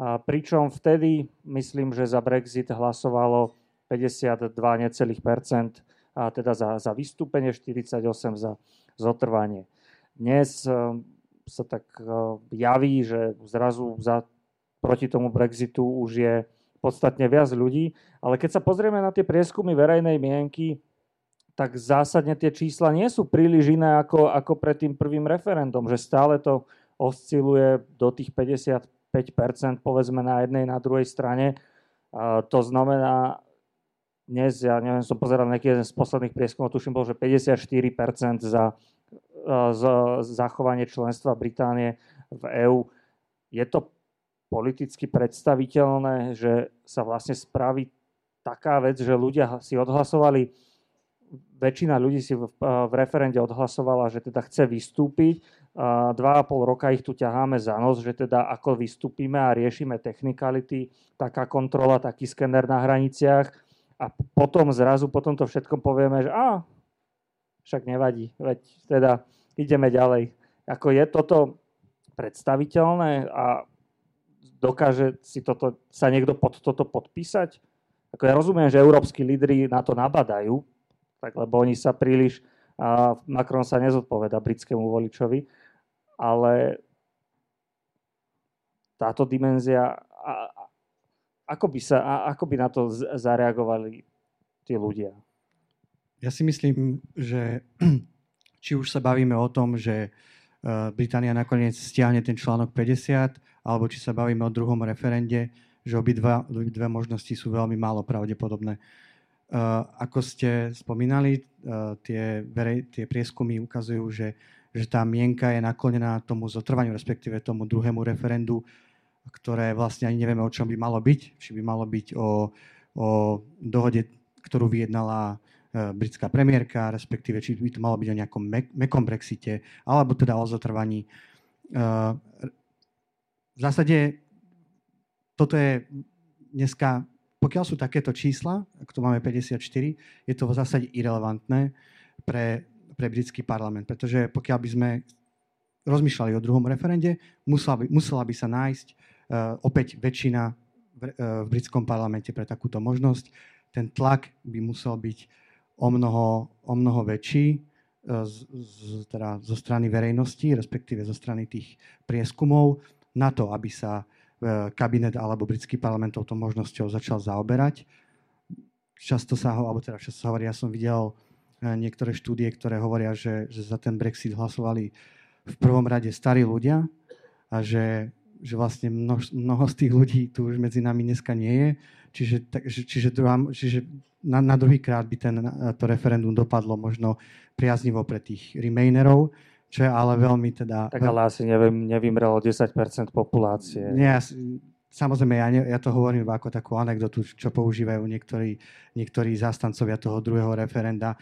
Pričom vtedy, myslím, že za Brexit hlasovalo 52 necelých percent, a teda za, za vystúpenie, 48 za zotrvanie. Dnes e, sa tak e, javí, že zrazu za proti tomu Brexitu už je podstatne viac ľudí. Ale keď sa pozrieme na tie prieskumy verejnej mienky, tak zásadne tie čísla nie sú príliš iné ako, ako pred tým prvým referendum, že stále to osciluje do tých 55%, povedzme na jednej, na druhej strane. A to znamená, dnes, ja neviem, som pozeral nejaký jeden z posledných prieskumov, tuším bol, že 54% za, za zachovanie členstva Británie v EÚ. Je to politicky predstaviteľné, že sa vlastne spraví taká vec, že ľudia si odhlasovali, väčšina ľudí si v, v referende odhlasovala, že teda chce vystúpiť. Dva a pol roka ich tu ťaháme za nos, že teda ako vystúpime a riešime technikality, taká kontrola, taký skener na hraniciach a potom zrazu po tomto všetkom povieme, že a, však nevadí, veď teda ideme ďalej. Ako je toto predstaviteľné a dokáže si toto, sa niekto pod toto podpísať? Ako ja rozumiem, že európsky lídry na to nabadajú, tak lebo oni sa príliš, a Macron sa nezodpoveda britskému voličovi, ale táto dimenzia, a, ako, by sa, a, ako by na to zareagovali tí ľudia? Ja si myslím, že či už sa bavíme o tom, že Eh, Británia nakoniec stiahne ten článok 50, alebo či sa bavíme o druhom referende, že obidva, dve možnosti sú veľmi málo pravdepodobné. Uh, ako ste spomínali, uh, tie, verej, tie prieskumy ukazujú, že, že tá mienka je naklonená tomu zotrvaniu, respektíve tomu druhému referendu, ktoré vlastne ani nevieme, o čom by malo byť. Či by malo byť o, o dohode, ktorú vyjednala E, britská premiérka, respektíve či by to malo byť o nejakom mekom Brexite, alebo teda o zotrvaní. V zásade toto je dneska, pokiaľ sú takéto čísla, ako tu máme 54, je to v zásade irrelevantné pre, pre britský parlament, pretože pokiaľ by sme rozmýšľali o druhom referende, musela by, musela by sa nájsť uh, opäť väčšina v, uh, v britskom parlamente pre takúto možnosť. Ten tlak by musel byť o mnoho, o mnoho väčší e, z, z, teda zo strany verejnosti, respektíve zo strany tých prieskumov, na to, aby sa e, kabinet alebo britský parlament touto možnosťou začal zaoberať. Často sa ho, alebo teda často sa hovorí, ja som videl e, niektoré štúdie, ktoré hovoria, že, že za ten Brexit hlasovali v prvom rade starí ľudia a že, že vlastne mnoho, mnoho z tých ľudí tu už medzi nami dneska nie je. Čiže, tak, čiže, druhá, čiže na, na druhý krát by ten, to referendum dopadlo možno priaznivo pre tých remainerov, čo je ale veľmi teda... Tak ale asi neviem, nevymrelo 10% populácie. Nie, samozrejme, ja, ne, ja to hovorím ako takú anekdotu, čo používajú niektorí, niektorí zástancovia toho druhého referenda.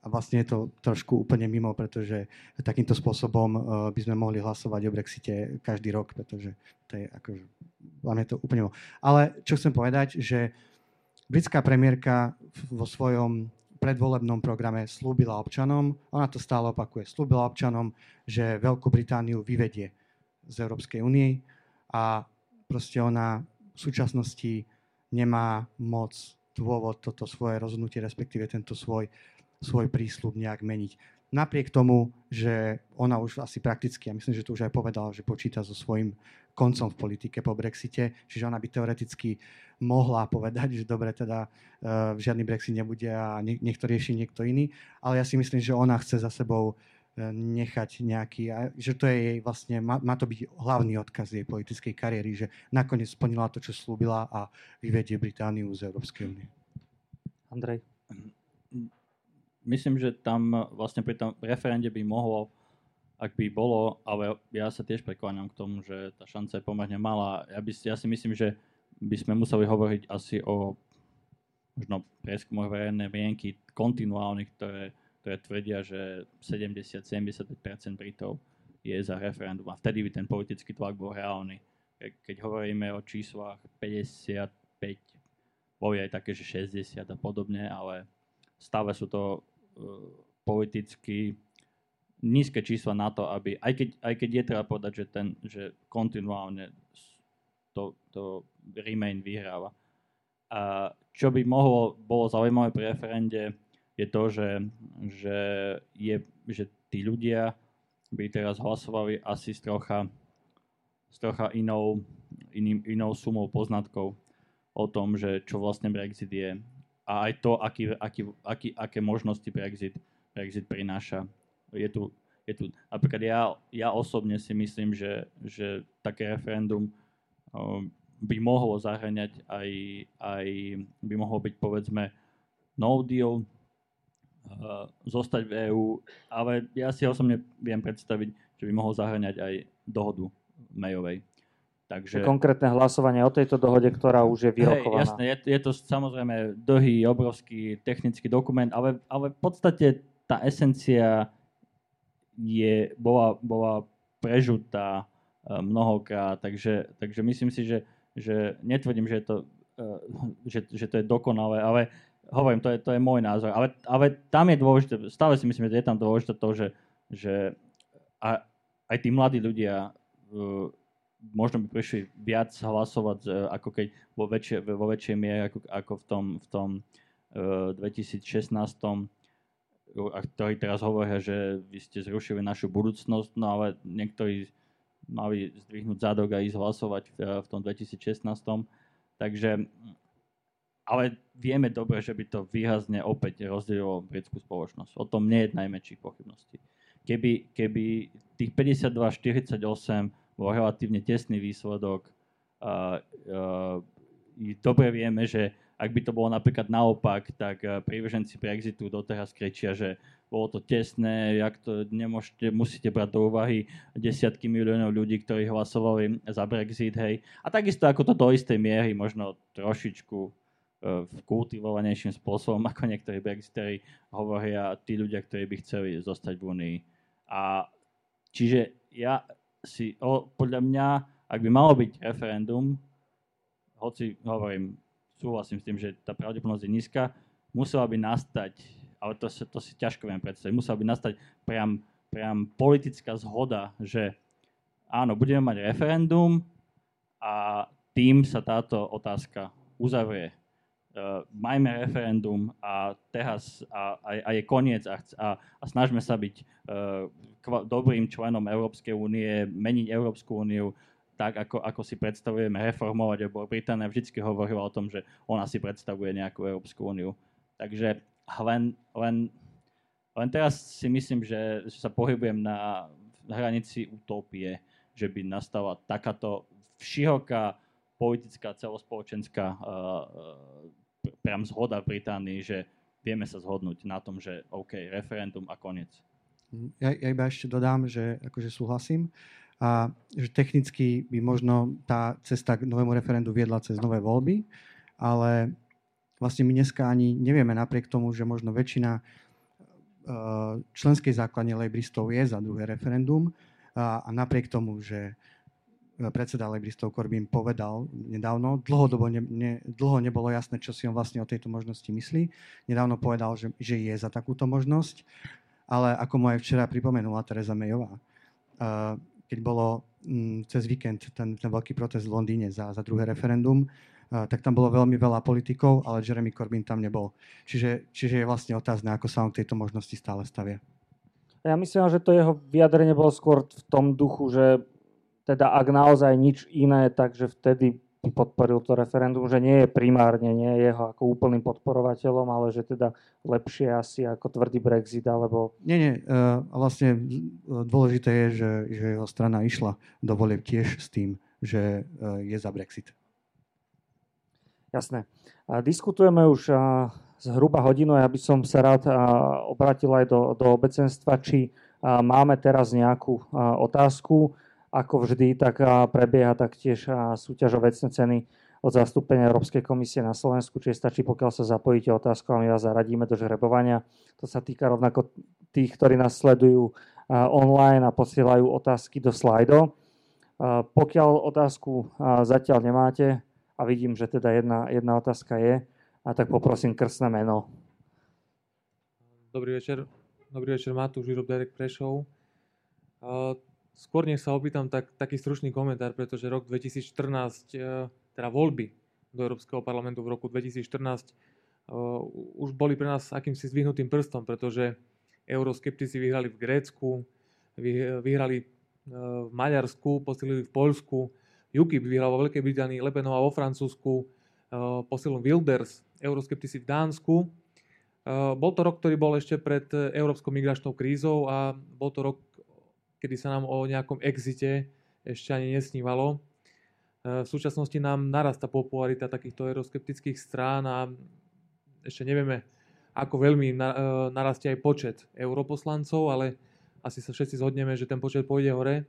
a vlastne je to trošku úplne mimo, pretože takýmto spôsobom uh, by sme mohli hlasovať o Brexite každý rok, pretože to je akože, vám je to úplne mimo. Ale čo chcem povedať, že britská premiérka vo svojom predvolebnom programe slúbila občanom, ona to stále opakuje, slúbila občanom, že Veľkú Britániu vyvedie z Európskej únie a proste ona v súčasnosti nemá moc dôvod toto svoje rozhodnutie, respektíve tento svoj svoj prísľub nejak meniť. Napriek tomu, že ona už asi prakticky, a myslím, že to už aj povedala, že počíta so svojím koncom v politike po Brexite, čiže ona by teoreticky mohla povedať, že dobre, teda uh, žiadny Brexit nebude a nech to rieši niekto iný, ale ja si myslím, že ona chce za sebou uh, nechať nejaký, že to je jej vlastne, má, má to byť hlavný odkaz jej politickej kariéry, že nakoniec splnila to, čo slúbila a vyvedie Britániu z Európskej únie. Andrej myslím, že tam vlastne pri tom referende by mohlo, ak by bolo, ale ja sa tiež prekláňam k tomu, že tá šanca je pomerne malá. Ja, by, ja si myslím, že by sme museli hovoriť asi o možno prieskumoch verejnej mienky kontinuálnych, ktoré, ktoré tvrdia, že 70-75% Britov je za referendum a vtedy by ten politický tlak bol reálny. Keď hovoríme o číslach 55, boli aj také, že 60 a podobne, ale stále sú to politicky nízke čísla na to, aby, aj keď, aj keď je treba povedať, že, ten, že kontinuálne to, to Remain vyhráva. A čo by mohlo, bolo zaujímavé pri referende, je to, že, že, je, že tí ľudia by teraz hlasovali asi s trocha, s trocha inou, iným, inou sumou poznatkov o tom, že čo vlastne Brexit je, a aj to, aký, aký, aký, aké možnosti Brexit, Brexit prináša. Je tu, je tu, napríklad ja, ja osobne si myslím, že, že také referendum by mohlo zahrňať aj, aj by mohlo byť povedzme no deal, zostať v EÚ, ale ja si osobne viem predstaviť, že by mohol zahrňať aj dohodu Mayovej. Takže... Konkrétne hlasovanie o tejto dohode, ktorá už je vyrokovaná. Hey, jasné, je, je to samozrejme dlhý, obrovský technický dokument, ale, ale v podstate tá esencia je, bola, bola prežutá uh, mnohokrát, takže, takže myslím si, že, že netvrdím, že, je to, uh, že, že to je dokonalé, ale hovorím, to je, to je môj názor, ale, ale tam je dôležité, stále si myslím, že je tam dôležité to, že, že aj tí mladí ľudia uh, možno by prišli viac hlasovať, e, ako keď vo, väčšie, vo väčšej miere ako, ako v tom, v tom uh, 2016 ktorí teraz hovoria, že vy ste zrušili našu budúcnosť, no ale niektorí mali zdvihnúť zadok a ísť hlasovať v, v tom 2016. Takže, ale vieme dobre, že by to výrazne opäť rozdielilo britskú spoločnosť. O tom nie je najmäčších pochybností. Keby, keby tých 52-48 bol relatívne tesný výsledok. Dobre vieme, že ak by to bolo napríklad naopak, tak prívrženci Brexitu doteraz kričia, že bolo to tesné, jak to nemôžete, musíte brať do úvahy desiatky miliónov ľudí, ktorí hlasovali za Brexit, hej. A takisto ako to do istej miery, možno trošičku uh, kultivovanejším spôsobom, ako niektorí Brexitery hovoria tí ľudia, ktorí by chceli zostať v Únii. A čiže ja si, o, podľa mňa, ak by malo byť referendum, hoci hovorím, súhlasím s tým, že tá pravdepodobnosť je nízka, musela by nastať, ale to, to si ťažko viem predstaviť, musela by nastať priam, priam politická zhoda, že áno, budeme mať referendum a tým sa táto otázka uzavrie majme referendum a teraz a, a, a je koniec a, a, a snažme sa byť uh, kva, dobrým členom Európskej únie, meniť Európsku úniu tak, ako, ako si predstavujeme reformovať, lebo Británia vždy hovorila o tom, že ona si predstavuje nejakú Európsku úniu. Takže len, len, len teraz si myslím, že, že sa pohybujem na hranici utopie, že by nastala takáto široká politická, celospoločenská uh, priam zhoda v Británii, že vieme sa zhodnúť na tom, že OK, referendum a koniec. Ja, ja iba ešte dodám, že akože súhlasím a že technicky by možno tá cesta k novému referendu viedla cez nové voľby, ale vlastne my dneska ani nevieme napriek tomu, že možno väčšina členskej základne lejbristov je za druhé referendum a napriek tomu, že predseda lejbristov Corbyn povedal nedávno, dlhodobo ne, ne, dlho nebolo jasné, čo si on vlastne o tejto možnosti myslí. Nedávno povedal, že, že je za takúto možnosť, ale ako mu aj včera pripomenula Teresa Mayová, keď bolo mm, cez víkend ten, ten veľký protest v Londýne za, za druhé referendum, tak tam bolo veľmi veľa politikov, ale Jeremy Corbyn tam nebol. Čiže, čiže je vlastne otázne, ako sa on k tejto možnosti stále stavia. Ja myslím, že to jeho vyjadrenie bolo skôr v tom duchu, že teda ak naozaj nič iné, takže vtedy podporil to referendum, že nie je primárne nie je jeho ako úplným podporovateľom, ale že teda lepšie asi ako tvrdý Brexit, alebo... Nie, nie. Uh, vlastne dôležité je, že, že jeho strana išla do volieb tiež s tým, že uh, je za Brexit. Jasné. Diskutujeme už zhruba hodinu a ja by som sa rád obratil aj do, do obecenstva, či máme teraz nejakú otázku. Ako vždy, tak prebieha taktiež súťaž o vecné ceny od zastúpenia Európskej komisie na Slovensku, čiže stačí, pokiaľ sa zapojíte otázku a my vás zaradíme do žrebovania. To sa týka rovnako tých, ktorí nás sledujú online a posielajú otázky do slajdo. Pokiaľ otázku zatiaľ nemáte, a vidím, že teda jedna, jedna otázka je, a tak poprosím krstné meno. Dobrý večer. Dobrý večer, Matúš, Žírob Derek Prešov. Skôr nech sa opýtam tak, taký stručný komentár, pretože rok 2014, e, teda voľby do Európskeho parlamentu v roku 2014 e, už boli pre nás akýmsi zdvihnutým prstom, pretože euroskeptici vyhrali v Grécku, vyhrali e, v Maďarsku, posilili v Poľsku, UKIP vyhral vo Veľkej Británii, Lepenová vo Francúzsku, posilom Wilders, euroskeptici v Dánsku. Bol to rok, ktorý bol ešte pred európskou migračnou krízou a bol to rok, kedy sa nám o nejakom exite ešte ani nesnívalo. Uh, v súčasnosti nám narasta popularita takýchto euroskeptických strán a ešte nevieme, ako veľmi narastie aj počet europoslancov, ale asi sa všetci zhodneme, že ten počet pôjde hore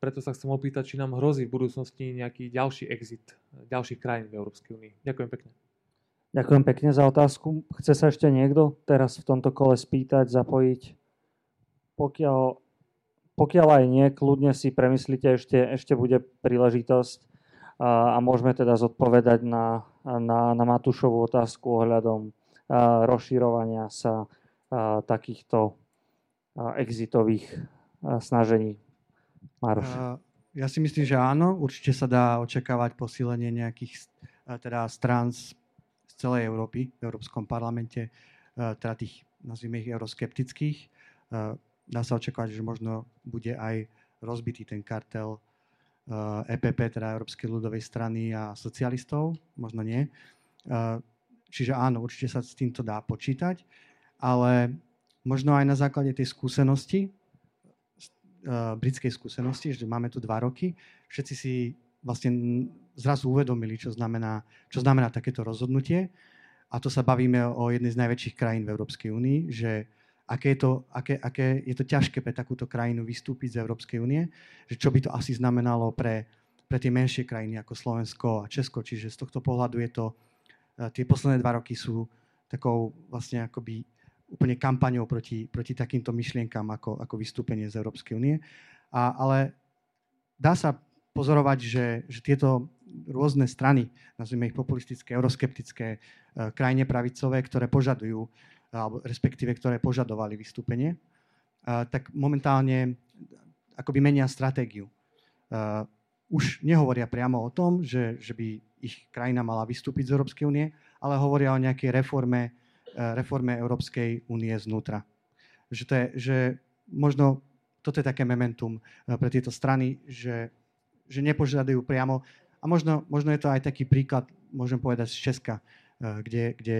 preto sa chcem opýtať, či nám hrozí v budúcnosti nejaký ďalší exit ďalších krajín v Európskej únii. Ďakujem pekne. Ďakujem pekne za otázku. Chce sa ešte niekto teraz v tomto kole spýtať, zapojiť? Pokiaľ, pokiaľ aj nie, kľudne si premyslíte, ešte, ešte bude príležitosť a, môžeme teda zodpovedať na, na, na Matúšovú otázku ohľadom rozširovania sa takýchto exitových snažení Maroš. Ja si myslím, že áno. Určite sa dá očakávať posílenie nejakých teda strán z celej Európy v Európskom parlamente, teda tých, nazvime ich, euroskeptických. Dá sa očakávať, že možno bude aj rozbitý ten kartel EPP, teda Európskej ľudovej strany a socialistov, možno nie. Čiže áno, určite sa s týmto dá počítať, ale možno aj na základe tej skúsenosti, uh, britskej skúsenosti, že máme tu dva roky, všetci si vlastne zrazu uvedomili, čo znamená, čo znamená takéto rozhodnutie. A to sa bavíme o jednej z najväčších krajín v Európskej únii, že aké je, to, aké, aké je to ťažké pre takúto krajinu vystúpiť z Európskej únie, že čo by to asi znamenalo pre, pre tie menšie krajiny ako Slovensko a Česko. Čiže z tohto pohľadu je to, uh, tie posledné dva roky sú takou vlastne akoby úplne kampaňou proti, proti takýmto myšlienkam ako, ako vystúpenie z Európskej únie. A, ale dá sa pozorovať, že, že tieto rôzne strany, nazvime ich populistické, euroskeptické, e, krajine pravicové, ktoré požadujú, alebo respektíve ktoré požadovali vystúpenie, tak momentálne akoby menia stratégiu. Už nehovoria priamo o tom, že, že by ich krajina mala vystúpiť z Európskej únie, ale hovoria o nejakej reforme reforme Európskej únie znútra. Že, to je, že možno toto je také momentum pre tieto strany, že, že nepožiadajú priamo. A možno, možno je to aj taký príklad, môžem povedať, z Česka, kde, kde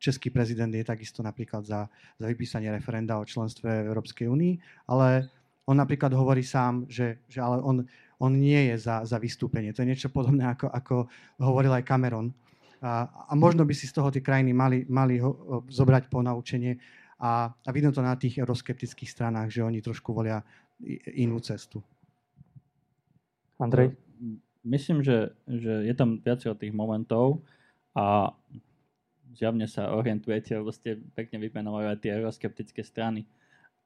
český prezident je takisto napríklad za, za vypísanie referenda o členstve v Európskej únii, ale on napríklad hovorí sám, že, že ale on, on nie je za, za vystúpenie. To je niečo podobné, ako, ako hovoril aj Cameron, a, a možno by si z toho tie krajiny mali, mali ho, zobrať po naučenie a, a vidno to na tých euroskeptických stranách, že oni trošku volia inú cestu. Andrej? Myslím, že, že je tam viacero tých momentov a zjavne sa orientujete, lebo ste pekne vymenovali aj tie euroskeptické strany.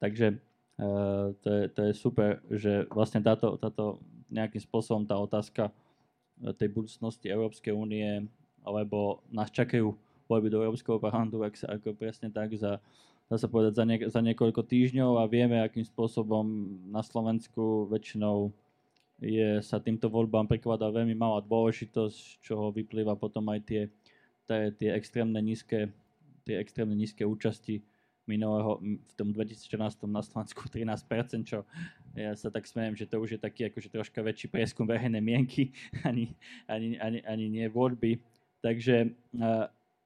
Takže uh, to, je, to je super, že vlastne táto, táto nejakým spôsobom tá otázka tej budúcnosti Európskej únie, alebo nás čakajú voľby do Európskeho parlamentu, ak sa, ako presne tak za, dá sa povedať, za, nie, za niekoľko týždňov a vieme, akým spôsobom na Slovensku väčšinou je, sa týmto voľbám prikladá veľmi malá dôležitosť, z čoho vyplýva potom aj tie, tie, tie extrémne nízke tie extrémne nízke účasti minulého, v tom 2014 na Slovensku 13%, čo ja sa tak smejem, že to už je taký akože troška väčší prieskum verejnej mienky, ani, ani, ani, ani nie voľby. Takže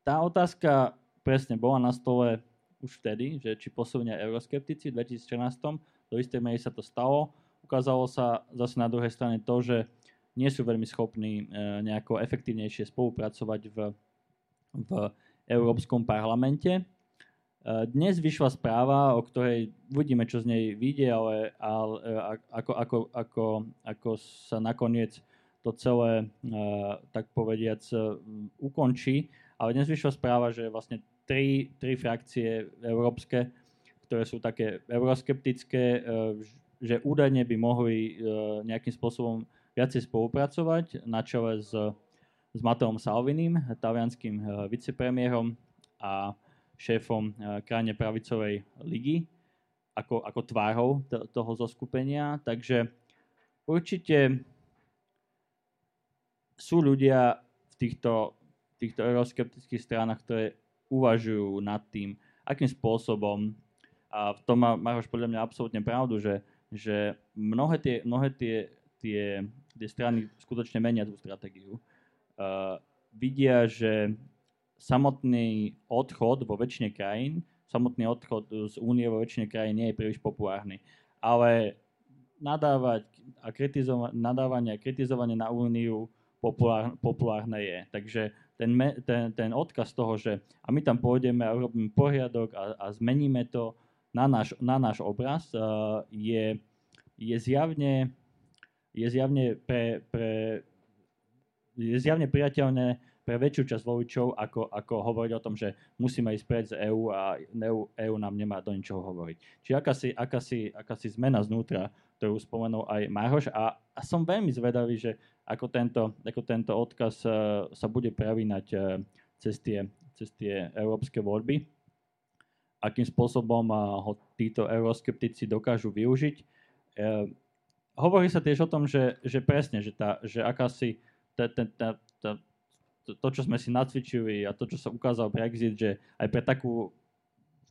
tá otázka presne bola na stole už vtedy, že či posunia euroskeptici v 2014, do istej miery sa to stalo ukázalo sa zase na druhej strane to, že nie sú veľmi schopní e, nejako efektívnejšie spolupracovať v, v Európskom parlamente. E, dnes vyšla správa, o ktorej uvidíme, čo z nej vyjde, ale, e, ako, ako, ako, ako sa nakoniec to celé, tak povediac, ukončí. Ale dnes vyšla správa, že vlastne tri, tri frakcie európske, ktoré sú také euroskeptické, že údajne by mohli e, nejakým spôsobom viacej spolupracovať na čele s, s Mateom Salvinim, talianským e, vicepremiérom a šéfom e, krajne pravicovej ligy, ako, ako tvárou toho zoskupenia. Takže určite sú ľudia v týchto, týchto euroskeptických stranách, ktoré uvažujú nad tým, akým spôsobom, a v tom má Maroš podľa mňa absolútne pravdu, že že mnohé tie, mnohé tie, tie, tie strany skutočne menia tú stratégiu. Uh, vidia, že samotný odchod vo väčšine krajín, samotný odchod z únie vo väčšine krajín nie je príliš populárny. Ale nadávať a kritizovať, nadávanie a kritizovanie na úniu populár, populárne je. Takže ten, ten, ten odkaz toho, že a my tam pôjdeme a urobíme poriadok a, a zmeníme to, na náš, na náš obraz uh, je, je zjavne, je zjavne pre, pre je zjavne priateľné pre väčšiu časť voličov, ako, ako hovoriť o tom, že musíme ísť pred z EÚ a EU, EU nám nemá do ničoho hovoriť. Čiže akási, akási, akási zmena znútra, ktorú spomenul aj Maroš a, a som veľmi zvedavý, že ako tento, ako tento odkaz uh, sa bude prevínať uh, cez tie, cez tie európske voľby akým spôsobom ho títo euroskeptici dokážu využiť. E, hovorí sa tiež o tom, že, že presne, že, tá, že akási to, čo sme si nacvičili a to, čo sa ukázal Brexit, že aj pre takú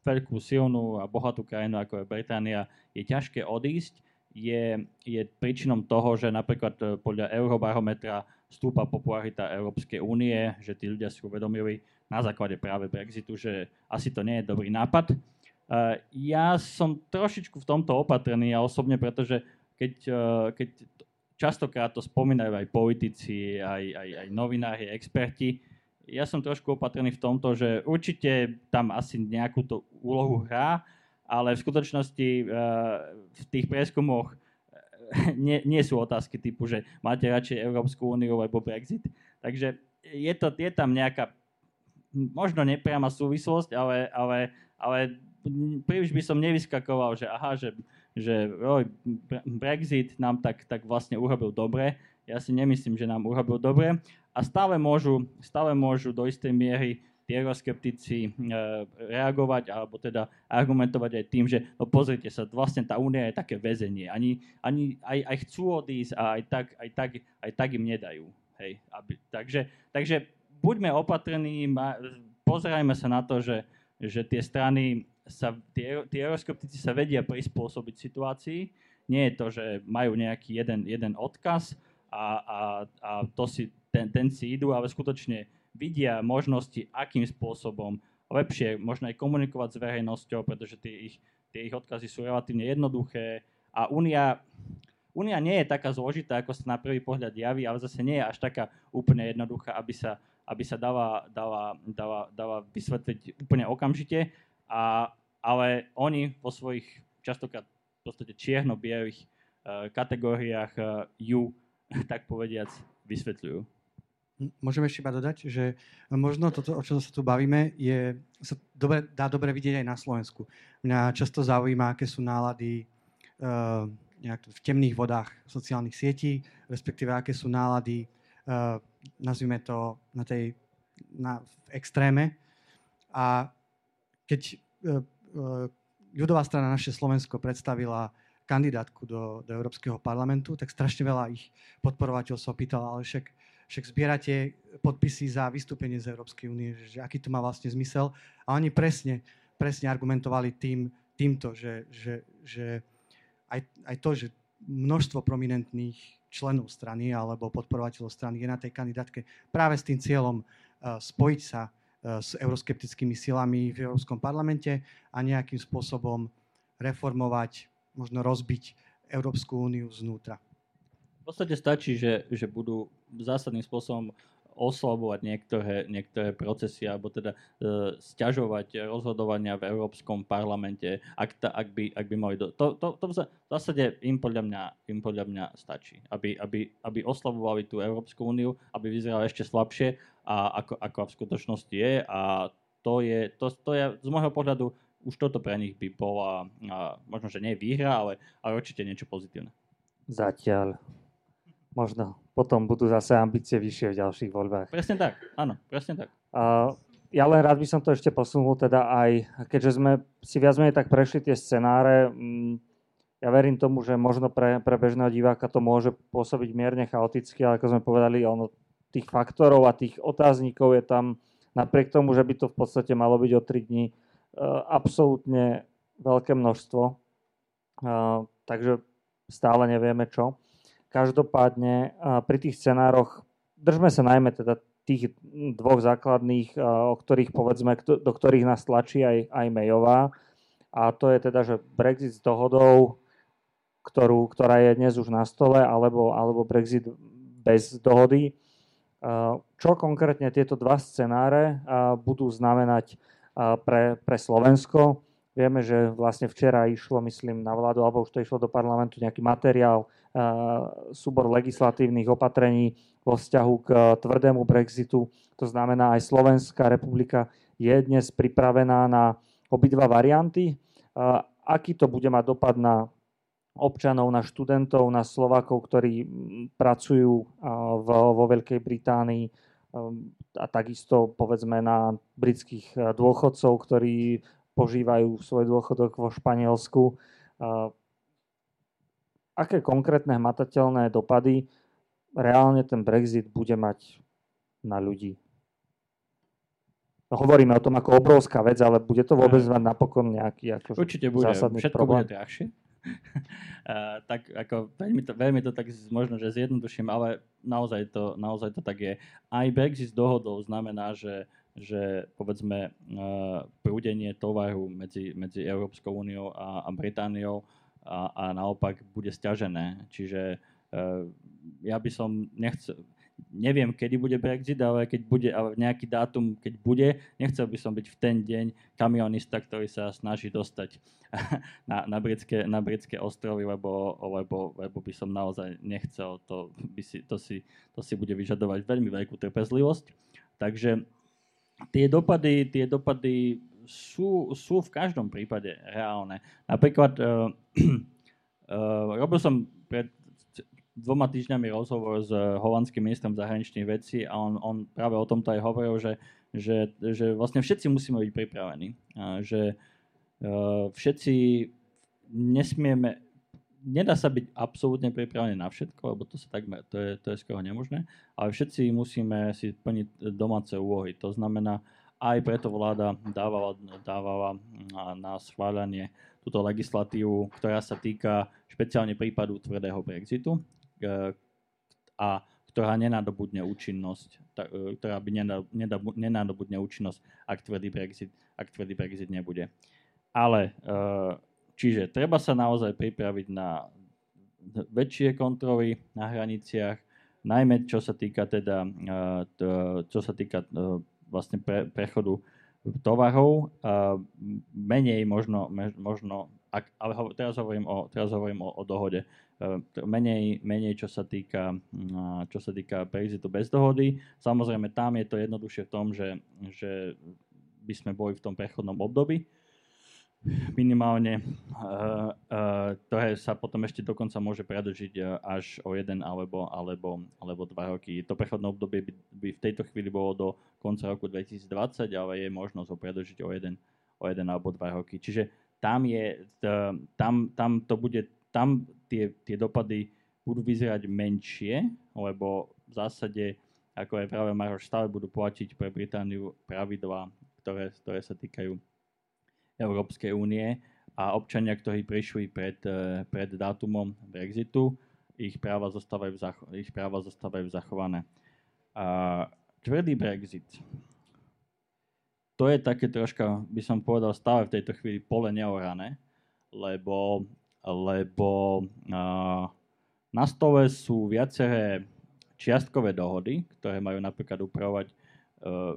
veľkú, silnú a bohatú krajinu, ako je Británia, je ťažké odísť, je, je príčinom toho, že napríklad e, podľa Eurobarometra stúpa popularita Európskej únie, že tí ľudia si uvedomili, na základe práve Brexitu, že asi to nie je dobrý nápad. Uh, ja som trošičku v tomto opatrný a osobne, pretože keď, uh, keď častokrát to spomínajú aj politici, aj, aj, aj novinári, experti, ja som trošku opatrný v tomto, že určite tam asi nejakú to úlohu hrá, ale v skutočnosti uh, v tých prieskumoch nie, nie sú otázky typu, že máte radšej Európsku úniu alebo Brexit. Takže je, to, je tam nejaká možno nepriama súvislosť, ale, ale, ale príliš by som nevyskakoval, že aha, že, že oj, Brexit nám tak, tak vlastne urobil dobre. Ja si nemyslím, že nám urobil dobre. A stále môžu, stále môžu do istej miery tie euroskeptici e, reagovať alebo teda argumentovať aj tým, že no pozrite sa, vlastne tá únia je také väzenie. Ani, ani aj, aj chcú odísť a aj tak, aj tak, aj tak im nedajú. Hej, aby, takže, takže buďme opatrní, pozerajme sa na to, že, že tie strany, sa, tie, tie euroskeptici sa vedia prispôsobiť situácii. Nie je to, že majú nejaký jeden, jeden odkaz a, a, a to si, ten, ten si idú, ale skutočne vidia možnosti, akým spôsobom lepšie možno aj komunikovať s verejnosťou, pretože tie ich, tie ich odkazy sú relatívne jednoduché a Únia Únia nie je taká zložitá, ako sa na prvý pohľad javí, ale zase nie je až taká úplne jednoduchá, aby sa aby sa dala, dala, dala, dala vysvetliť úplne okamžite, a, ale oni vo svojich častokrát v podstate čierno-bielých uh, kategóriách uh, ju, tak povediac, vysvetľujú. Môžem ešte iba dodať, že možno toto, o čom sa tu bavíme, je, sa dobre, dá dobre vidieť aj na Slovensku. Mňa často zaujíma, aké sú nálady uh, nejak v temných vodách sociálnych sietí, respektíve aké sú nálady, uh, nazvime to, na tej, na, v extréme. A keď uh, uh, ľudová strana naše Slovensko predstavila kandidátku do, do Európskeho parlamentu, tak strašne veľa ich podporovateľov sa opýtalo, ale však však zbierate podpisy za vystúpenie z Európskej únie, že, aký to má vlastne zmysel. A oni presne, presne argumentovali tým, týmto, že, že, že aj, aj to, že množstvo prominentných členov strany alebo podporovateľov strany je na tej kandidátke práve s tým cieľom uh, spojiť sa s euroskeptickými silami v Európskom parlamente a nejakým spôsobom reformovať, možno rozbiť Európsku úniu znútra. V podstate stačí, že, že budú zásadným spôsobom oslabovať niektoré, niektoré procesy alebo teda e, stiažovať rozhodovania v Európskom parlamente, ak, ta, ak, by, ak by mali... Do, to, to, to v zásade im podľa mňa, im podľa mňa stačí, aby, aby, aby oslabovali tú Európsku úniu, aby vyzerala ešte slabšie, a ako, ako v skutočnosti je a to je, to, to je z môjho pohľadu už toto pre nich by bola, a možno, že nie výhra, ale, ale určite niečo pozitívne. Zatiaľ možno potom budú zase ambície vyššie v ďalších voľbách. Presne tak, áno, presne tak. Uh, ja len rád by som to ešte posunul, teda aj, keďže sme si viac menej tak prešli tie scenáre, um, ja verím tomu, že možno pre, pre bežného diváka to môže pôsobiť mierne chaoticky, ale ako sme povedali, ono, tých faktorov a tých otáznikov je tam napriek tomu, že by to v podstate malo byť o 3 dní, uh, absolútne veľké množstvo. Uh, takže stále nevieme čo. Každopádne pri tých scenároch držme sa najmä teda tých dvoch základných, o ktorých povedzme, do ktorých nás tlačí aj, aj Mayová. A to je teda, že Brexit s dohodou, ktorú, ktorá je dnes už na stole, alebo, alebo Brexit bez dohody. Čo konkrétne tieto dva scenáre budú znamenať pre, pre Slovensko? Vieme, že vlastne včera išlo, myslím, na vládu, alebo už to išlo do parlamentu nejaký materiál, súbor legislatívnych opatrení vo vzťahu k tvrdému Brexitu. To znamená, aj Slovenská republika je dnes pripravená na obidva varianty. Aký to bude mať dopad na občanov, na študentov, na Slovakov, ktorí pracujú vo Veľkej Británii a takisto povedzme na britských dôchodcov, ktorí požívajú svoj dôchodok vo Španielsku. Aké konkrétne hmatateľné dopady reálne ten Brexit bude mať na ľudí? No, hovoríme o tom ako obrovská vec, ale bude to vôbec mať napokon nejaký ako Určite bude. zásadný Všetko problém? bude drahšie. uh, tak ako veľmi to, veľmi to tak možno, že zjednoduším, ale naozaj to, naozaj to tak je. Aj Brexit s dohodou znamená, že že povedzme uh, prúdenie tovaru medzi, medzi Európskou úniou a, a Britániou a, a naopak bude stiažené. Čiže uh, ja by som nechcel, neviem, kedy bude Brexit, ale keď bude, ale nejaký dátum, keď bude, nechcel by som byť v ten deň kamionista, ktorý sa snaží dostať na, na, britské, na britské ostrovy, lebo, lebo, lebo by som naozaj nechcel. To, by si, to, si, to si bude vyžadovať veľmi veľkú trpezlivosť. Takže tie dopady, tie dopady sú, sú v každom prípade reálne. Napríklad uh, uh, robil som pred dvoma týždňami rozhovor s holandským ministrom zahraničných vecí a on, on práve o tomto aj hovoril, že, že, že vlastne všetci musíme byť pripravení. A že uh, všetci nesmieme nedá sa byť absolútne pripravený na všetko, lebo to, sa takmer, to, je, to je skoro nemožné, ale všetci musíme si plniť domáce úlohy. To znamená, aj preto vláda dávala, dávala na schváľanie túto legislatívu, ktorá sa týka špeciálne prípadu tvrdého Brexitu e, a ktorá nenadobudne účinnosť, e, ktorá by nenadobudne účinnosť, ak tvrdý Brexit, ak tvrdý Brexit nebude. Ale e, Čiže treba sa naozaj pripraviť na väčšie kontroly na hraniciach, najmä čo sa týka teda, čo sa týka vlastne pre, prechodu tovarov, menej možno, možno ak, ale ho, teraz hovorím o, teraz hovorím o, o dohode. Uh, menej, menej, čo sa týka, uh, čo sa týka Brexitu bez dohody. Samozrejme, tam je to jednoduchšie v tom, že, že by sme boli v tom prechodnom období, minimálne, uh, uh, sa potom ešte dokonca môže predlžiť uh, až o jeden alebo, alebo, alebo dva roky. To prechodné obdobie by, by v tejto chvíli bolo do konca roku 2020, ale je možnosť ho predlžiť o jeden, o jeden alebo dva roky. Čiže tam, je, tam, tam to bude, tam tie, tie dopady budú vyzerať menšie, lebo v zásade, ako aj práve Maroš, stále budú platiť pre Britániu pravidlá, ktoré, ktoré sa týkajú Európskej únie a občania, ktorí prišli pred, eh, pred dátumom Brexitu, ich práva zostávajú, zacho- ich práva zostávajú zachované. A tvrdý Brexit. To je také troška, by som povedal, stále v tejto chvíli pole neorané, lebo, lebo a, na stole sú viaceré čiastkové dohody, ktoré majú napríklad upravovať uh,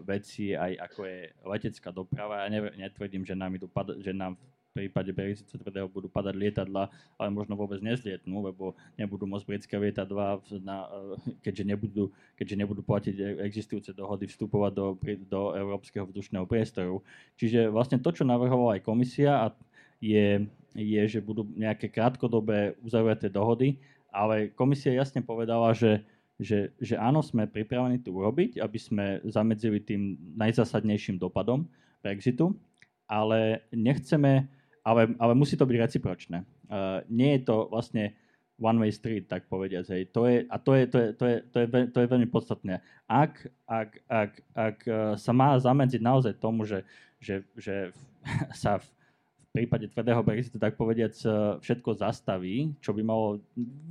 veci, aj ako je letecká doprava. Ja netvrdím, že nám, idú pada, že nám v prípade Brexitu tvrdého budú padať lietadla, ale možno vôbec nezlietnú, lebo nebudú môcť britské lietadla, na, e, keďže, nebudú, keďže nebudú platiť e, existujúce dohody vstupovať do, do európskeho vzdušného priestoru. Čiže vlastne to, čo navrhovala aj komisia, je, je, že budú nejaké krátkodobé uzavreté dohody, ale komisia jasne povedala, že že, že áno, sme pripravení to urobiť, aby sme zamedzili tým najzásadnejším dopadom Brexitu, ale nechceme, ale, ale musí to byť recipročné. Uh, nie je to vlastne one-way street, tak povediať. Hej. To je, a to je, to, je, to, je, to, je, to je veľmi podstatné. Ak, ak, ak, ak e, sa má zamedziť naozaj tomu, že, že, že sa v, v prípade tvrdého Brexitu, tak povediať, e, všetko zastaví, čo by malo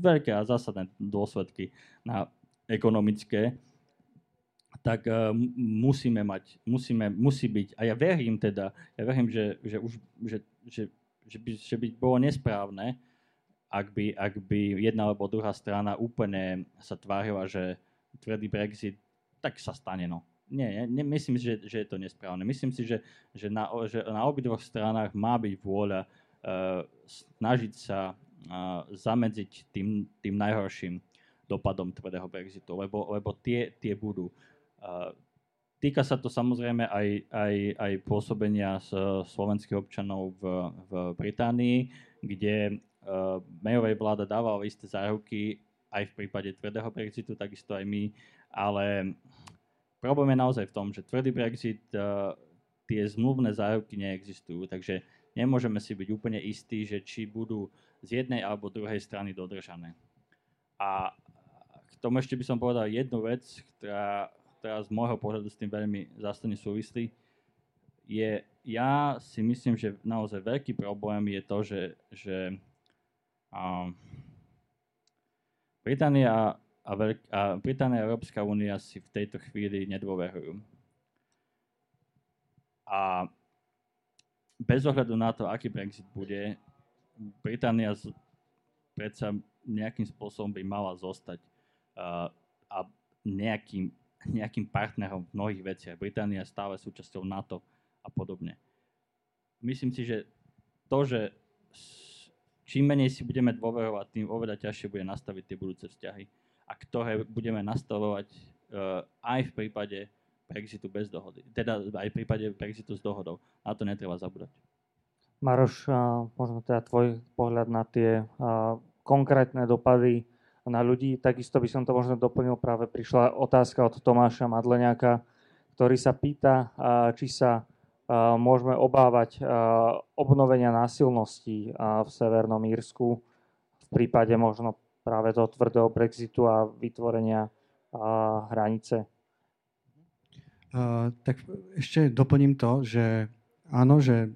veľké a zásadné dôsledky na ekonomické, tak uh, musíme mať, musíme, musí byť, a ja verím teda, ja verím, že, že, už, že, že, že, by, že by bolo nesprávne, ak by, ak by jedna alebo druhá strana úplne sa tvárila, že tvrdý Brexit, tak sa stane, no. Nie, nie myslím si, že, že je to nesprávne. Myslím si, že, že, na, že na obidvoch stranách má byť vôľa uh, snažiť sa uh, zamedziť tým, tým najhorším dopadom tvrdého Brexitu, lebo, lebo tie, tie budú. Týka sa to samozrejme aj, aj, aj pôsobenia s slovenských občanov v, v Británii, kde uh, Mayovej vláda dávala isté záruky aj v prípade tvrdého Brexitu, takisto aj my, ale problém je naozaj v tom, že tvrdý Brexit, uh, tie zmluvné záruky neexistujú, takže nemôžeme si byť úplne istí, že či budú z jednej alebo druhej strany dodržané. A tomu ešte by som povedal jednu vec, ktorá, ktorá z môjho pohľadu s tým veľmi zásadne súvislí. Je, ja si myslím, že naozaj veľký problém je to, že, že um, Británia a, Veľk- a Británia a Európska únia si v tejto chvíli nedôverujú. A bez ohľadu na to, aký Brexit bude, Británia z, predsa nejakým spôsobom by mala zostať a nejakým, nejakým partnerom v mnohých veciach. Británia stále súčasťou NATO a podobne. Myslím si, že to, že čím menej si budeme dôverovať, tým oveľa ťažšie bude nastaviť tie budúce vzťahy a ktoré budeme nastavovať uh, aj v prípade Brexitu bez dohody. Teda aj v prípade Brexitu s dohodou. Na to netreba zabúdať. Maroš, uh, možno teda tvoj pohľad na tie uh, konkrétne dopady na ľudí. Takisto by som to možno doplnil, práve prišla otázka od Tomáša Madleniaka, ktorý sa pýta, či sa môžeme obávať obnovenia násilností v Severnom Írsku v prípade možno práve toho tvrdého Brexitu a vytvorenia hranice. Uh, tak ešte doplním to, že áno, že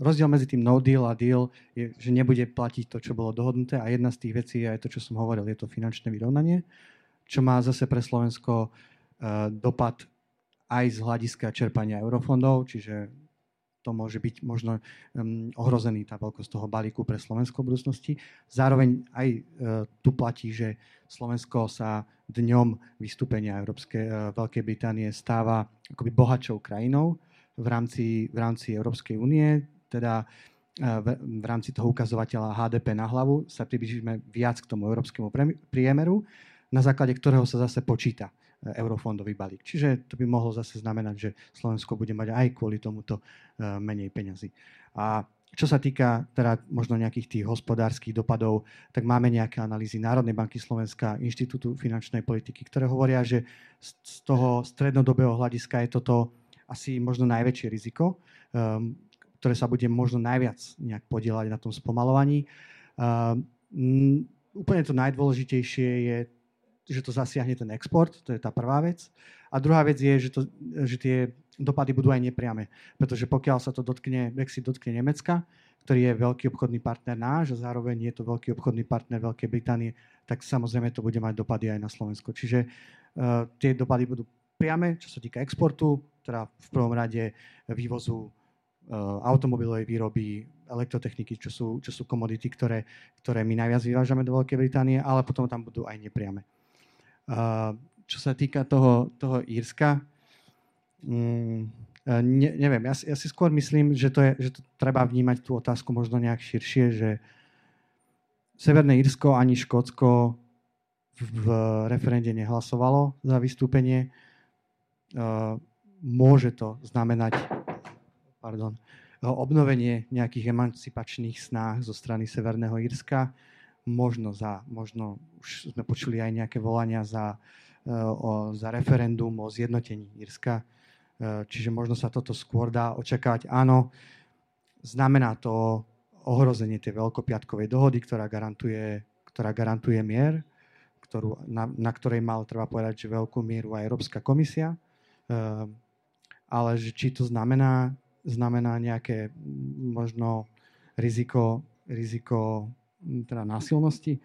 rozdiel medzi tým no deal a deal je, že nebude platiť to, čo bolo dohodnuté a jedna z tých vecí je aj to, čo som hovoril, je to finančné vyrovnanie, čo má zase pre Slovensko uh, dopad aj z hľadiska čerpania eurofondov, čiže to môže byť možno um, ohrozený tá veľkosť toho balíku pre Slovensko v budúcnosti. Zároveň aj uh, tu platí, že Slovensko sa dňom vystúpenia Európskej, uh, Veľkej Británie stáva akoby bohatšou krajinou v rámci, v rámci Európskej únie teda v rámci toho ukazovateľa HDP na hlavu sa približíme viac k tomu európskemu priemeru, na základe ktorého sa zase počíta e, eurofondový balík. Čiže to by mohlo zase znamenať, že Slovensko bude mať aj kvôli tomuto e, menej peňazí. A čo sa týka teda možno nejakých tých hospodárskych dopadov, tak máme nejaké analýzy Národnej banky Slovenska, Inštitútu finančnej politiky, ktoré hovoria, že z toho strednodobého hľadiska je toto asi možno najväčšie riziko. Um, ktoré sa bude možno najviac nejak podielať na tom spomalovaní. Úplne to najdôležitejšie je, že to zasiahne ten export, to je tá prvá vec. A druhá vec je, že, to, že tie dopady budú aj nepriame. Pretože pokiaľ sa to dotkne, Brexit dotkne Nemecka, ktorý je veľký obchodný partner náš a zároveň je to veľký obchodný partner Veľkej Británie, tak samozrejme to bude mať dopady aj na Slovensko. Čiže uh, tie dopady budú priame, čo sa týka exportu, teda v prvom rade vývozu automobilovej výroby, elektrotechniky, čo sú, čo sú komodity, ktoré, ktoré my najviac vyvážame do Veľkej Británie, ale potom tam budú aj nepriame. Eh, čo sa týka toho, toho Írska, mm, eh, ne, neviem, ja, ja si skôr myslím, že to, je, že to treba vnímať tú otázku možno nejak širšie, že Severné Írsko ani Škótsko v referende nehlasovalo za vystúpenie. Môže to znamenať pardon, obnovenie nejakých emancipačných snách zo strany Severného Írska. Možno, za, možno už sme počuli aj nejaké volania za, e, o, za referendum o zjednotení Írska. E, čiže možno sa toto skôr dá očakávať. Áno, znamená to ohrozenie tej veľkopiatkovej dohody, ktorá garantuje, ktorá garantuje mier, ktorú, na, na ktorej mal, treba povedať, že veľkú mieru aj Európska komisia. E, ale že či to znamená znamená nejaké možno riziko, riziko teda násilnosti.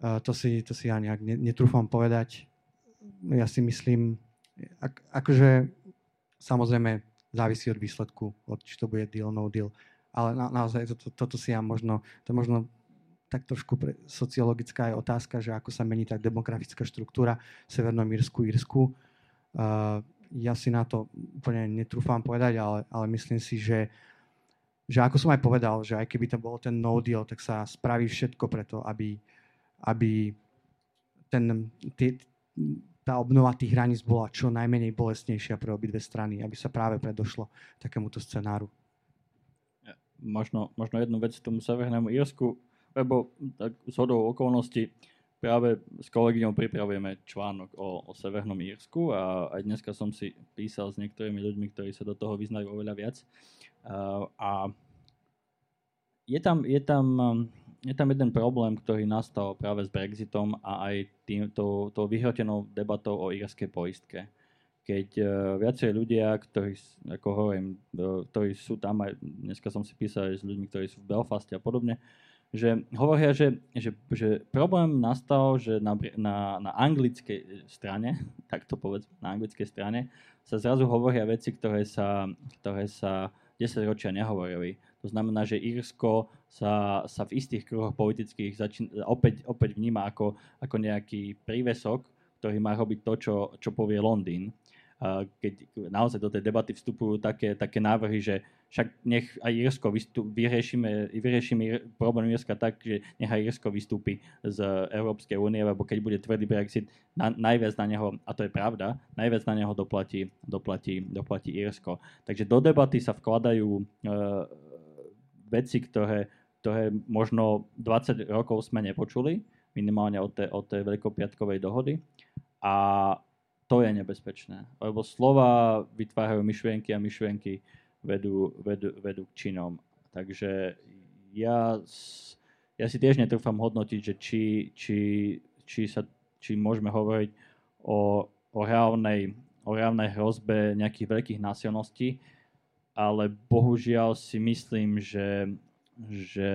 To si, to si ja nejak netrúfam povedať. Ja si myslím, ak, akože samozrejme závisí od výsledku, od či to bude deal, no deal. Ale na, naozaj to, to, toto si ja možno, to možno tak trošku pre, sociologická je otázka, že ako sa mení tá demografická štruktúra v Severnom Írsku, Írsku. Uh, ja si na to úplne netrúfam povedať, ale, ale myslím si, že, že ako som aj povedal, že aj keby to bol ten no deal, tak sa spraví všetko preto, aby, aby ten, tý, tá obnova tých hraníc bola čo najmenej bolestnejšia pre obidve strany, aby sa práve predošlo takémuto scenáru. Možno, možno jednu vec tomu Severnému Írsku, lebo tak z hodou okolností práve s kolegyňou pripravujeme článok o, o Severnom Írsku a aj dneska som si písal s niektorými ľuďmi, ktorí sa do toho vyznajú oveľa viac. Uh, a je tam, je, tam, je tam jeden problém, ktorý nastal práve s Brexitom a aj tou, tou vyhrotenou debatou o írskej poistke. Keď uh, viacej ľudia, ktorí, ako hovorím, uh, ktorí sú tam, aj dneska som si písal aj s ľuďmi, ktorí sú v Belfaste a podobne, že hovoria, že, že, že problém nastal, že na, na, na anglickej strane, tak to povedz, na anglickej strane, sa zrazu hovoria veci, ktoré sa, ktoré sa 10 ročia nehovorili. To znamená, že Írsko sa, sa v istých kruhoch politických začín, opäť, opäť vníma ako, ako nejaký prívesok, ktorý má robiť to, čo, čo povie Londýn keď naozaj do tej debaty vstupujú také, také návrhy, že však nech aj Irsko vyriešime, vyriešime problém Irska tak, že nech Irsko vystúpi z Európskej únie, lebo keď bude tvrdý Brexit, na, najviac na neho, a to je pravda, najviac na neho doplatí, doplatí, doplatí Irsko. Takže do debaty sa vkladajú e, veci, ktoré, ktoré možno 20 rokov sme nepočuli, minimálne od tej, od tej veľkopiatkovej dohody. A to je nebezpečné. Lebo slova vytvárajú myšlienky a myšlienky vedú, vedú, vedú k činom. Takže ja, ja si tiež netrúfam hodnotiť, že či, či, či, sa, či môžeme hovoriť o, o, reálnej, o reálnej hrozbe nejakých veľkých násilností, ale bohužiaľ si myslím, že, že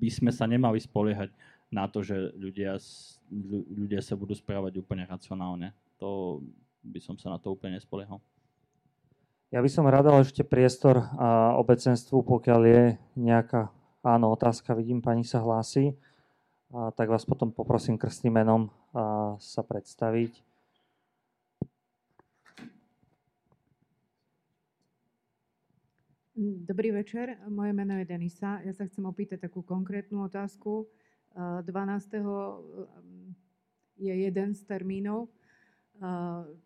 by sme sa nemali spoliehať na to, že ľudia, ľudia sa budú správať úplne racionálne. To by som sa na to úplne nespoliehal. Ja by som radal ešte priestor a obecenstvu, pokiaľ je nejaká áno, otázka, vidím, pani sa hlási, a tak vás potom poprosím krstným menom a sa predstaviť. Dobrý večer, moje meno je Denisa. Ja sa chcem opýtať takú konkrétnu otázku. 12. je jeden z termínov.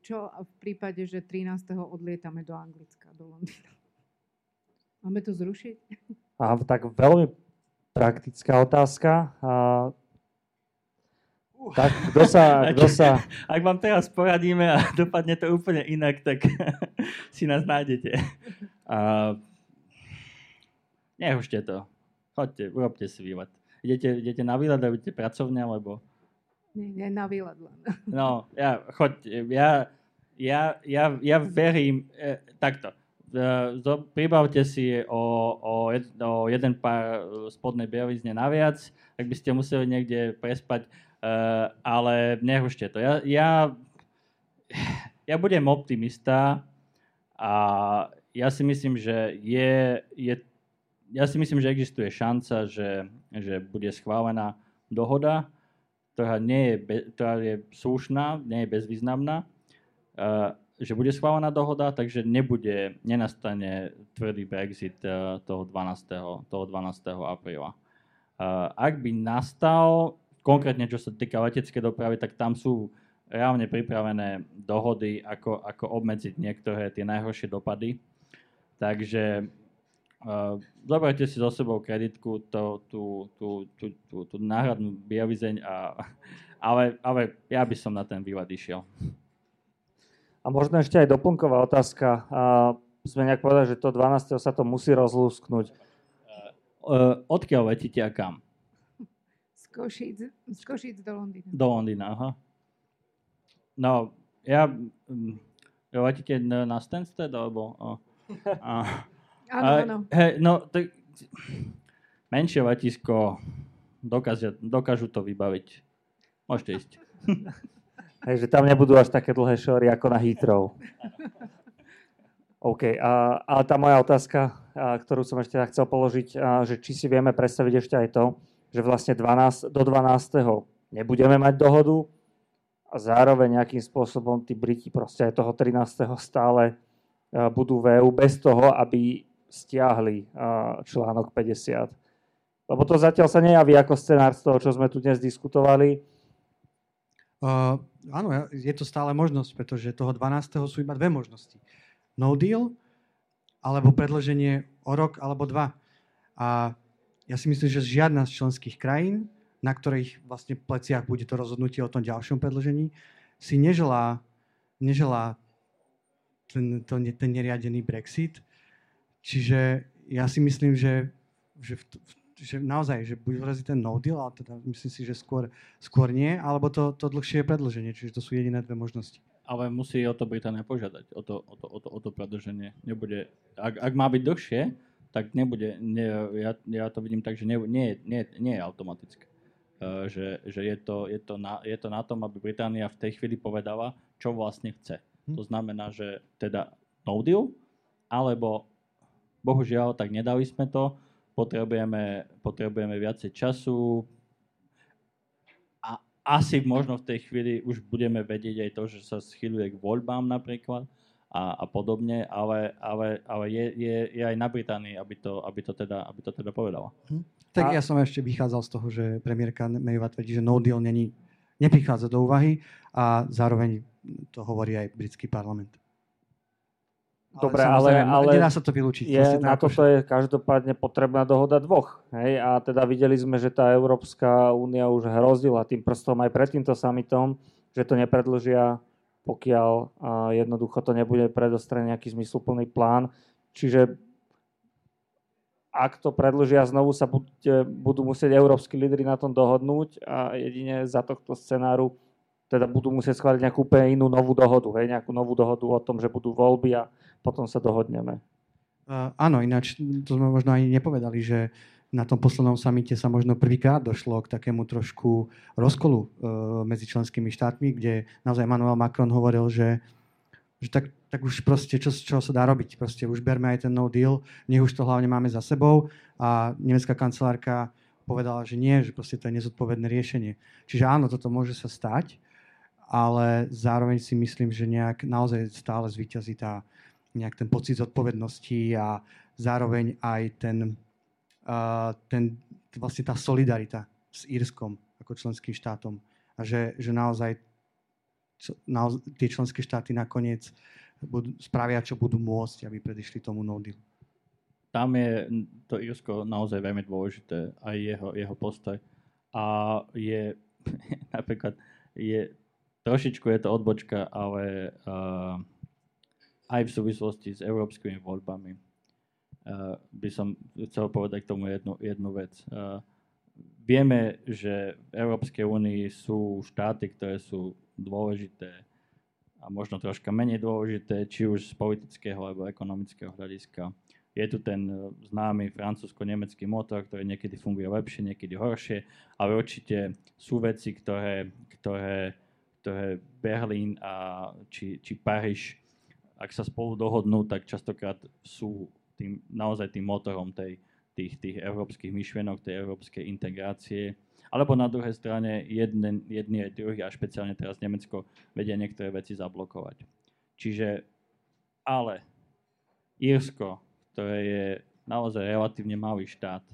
Čo v prípade, že 13. odlietame do Anglicka, do Londýna? Máme to zrušiť? A, tak veľmi praktická otázka. A, tak kto sa, kto sa... Ak vám teraz poradíme a dopadne to úplne inak, tak si nás nájdete. A, Nehušte to. Chodte, urobte si výlet. Idete, idete na výlet, robíte pracovne, alebo... Nie, nie, na výlet len. No, ja, choďte. Ja, ja, ja, ja verím, eh, takto. E, pribavte si o, o, jed, o jeden pár spodnej bielizne naviac, ak by ste museli niekde prespať, eh, ale nehušte to. Ja, ja, ja budem optimista a ja si myslím, že je, je ja si myslím, že existuje šanca, že, že bude schválená dohoda, ktorá, nie je, ktorá je slušná, nie je bezvýznamná, že bude schválená dohoda, takže nebude, nenastane tvrdý Brexit uh, toho, 12. toho 12. apríla. Uh, ak by nastal, konkrétne čo sa týka leteckej dopravy, tak tam sú reálne pripravené dohody, ako, ako obmedziť niektoré tie najhoršie dopady. Takže zoberte si so sebou kreditku, to, tú, tú, tú, tú, tú náhradnú bielizeň, a, ale, ale ja by som na ten výlet išiel. A možno ešte aj doplnková otázka. Uh, sme nejak povedali, že to 12. sa to musí rozlúsknuť. Uh, odkiaľ letíte a kam? Z Košíc, z Košíc do Londýna. Do Londýna, aha. No, ja... Um, letíte na Stansted, alebo... Uh, uh, Áno, áno. Hej, no, tak menšie letisko dokážu, dokážu to vybaviť. Môžete ísť. Hej, že tam nebudú až také dlhé šory ako na Heathrow. OK, a, ale tá moja otázka, a, ktorú som ešte chcel položiť, a, že či si vieme predstaviť ešte aj to, že vlastne 12, do 12. nebudeme mať dohodu a zároveň nejakým spôsobom tí Briti proste aj toho 13. stále budú v EU bez toho, aby stiahli článok 50. Lebo to zatiaľ sa nejaví ako scenár z toho, čo sme tu dnes diskutovali. Uh, áno, je to stále možnosť, pretože toho 12. sú iba dve možnosti. No deal, alebo predloženie o rok alebo dva. A ja si myslím, že žiadna z členských krajín, na ktorých vlastne pleciach bude to rozhodnutie o tom ďalšom predložení, si neželá, neželá ten, ten, ten neriadený Brexit, Čiže ja si myslím, že, že, v, že naozaj, že bude vrazí ten no deal, ale teda myslím si, že skôr, skôr nie, alebo to, to dlhšie predlženie, čiže to sú jediné dve možnosti. Ale musí o to Británia požiadať, o to, o to, o to, o to predlženie. Nebude, ak, ak má byť dlhšie, tak nebude, nie, ja, ja to vidím tak, že nie, nie, nie, nie je automatické. Uh, že, že je, to, je, to na, je to na tom, aby Británia v tej chvíli povedala, čo vlastne chce. Hm. To znamená, že teda no deal, alebo Bohužiaľ, tak nedali sme to. Potrebujeme, potrebujeme viacej času. A asi možno v tej chvíli už budeme vedieť aj to, že sa schyluje k voľbám napríklad a, a podobne, ale, ale, ale je, je, je aj na Británii, aby to, aby to, teda, aby to teda povedala. Hm. Tak a... ja som ešte vychádzal z toho, že premiérka Mayová tvrdí, že no deal není, neprichádza do úvahy a zároveň to hovorí aj britský parlament. Dobre, ale, ale nedá sa to vylúčiť. Je, na toto je každopádne potrebná dohoda dvoch. Hej? A teda videli sme, že tá Európska únia už hrozila tým prstom aj pred týmto summitom, že to nepredlžia, pokiaľ uh, jednoducho to nebude predostrený nejaký zmysluplný plán. Čiže ak to predlžia, znovu sa bude, budú musieť európsky lídry na tom dohodnúť a jedine za tohto scenáru teda budú musieť schváliť nejakú úplne inú novú dohodu, hej, nejakú novú dohodu o tom, že budú voľby a potom sa dohodneme. Uh, áno, ináč to sme možno ani nepovedali, že na tom poslednom samite sa možno prvýkrát došlo k takému trošku rozkolu uh, medzi členskými štátmi, kde naozaj Emmanuel Macron hovoril, že, že tak, tak už proste, čo, čo sa dá robiť. Proste už berme aj ten no deal, nech už to hlavne máme za sebou a nemecká kancelárka povedala, že nie, že proste to je nezodpovedné riešenie. Čiže áno, toto môže sa stať, ale zároveň si myslím, že nejak naozaj stále zvíťazí tá, nejak ten pocit zodpovednosti a zároveň aj ten, uh, ten, vlastne tá solidarita s Írskom ako členským štátom. A že, že naozaj, naozaj tie členské štáty nakoniec budú, spravia, čo budú môcť, aby predišli tomu no deal. Tam je to Írsko naozaj veľmi dôležité, aj jeho, jeho postoj. A je napríklad, je, trošičku je to odbočka, ale uh, aj v súvislosti s európskymi voľbami uh, by som chcel povedať k tomu jednu, jednu vec. Uh, vieme, že v Európskej únii sú štáty, ktoré sú dôležité a možno troška menej dôležité, či už z politického alebo ekonomického hľadiska. Je tu ten e, známy francúzsko-nemecký motor, ktorý niekedy funguje lepšie, niekedy horšie, ale určite sú veci, ktoré, ktoré, ktoré Berlín a, či, či Paríž, ak sa spolu dohodnú, tak častokrát sú tým, naozaj tým motorom tej, tých, tých európskych myšlienok, tej európskej integrácie. Alebo na druhej strane jeden, jedni aj druhý, a špeciálne teraz Nemecko, vedia niektoré veci zablokovať. Čiže, ale Írsko, ktoré je naozaj relatívne malý štát,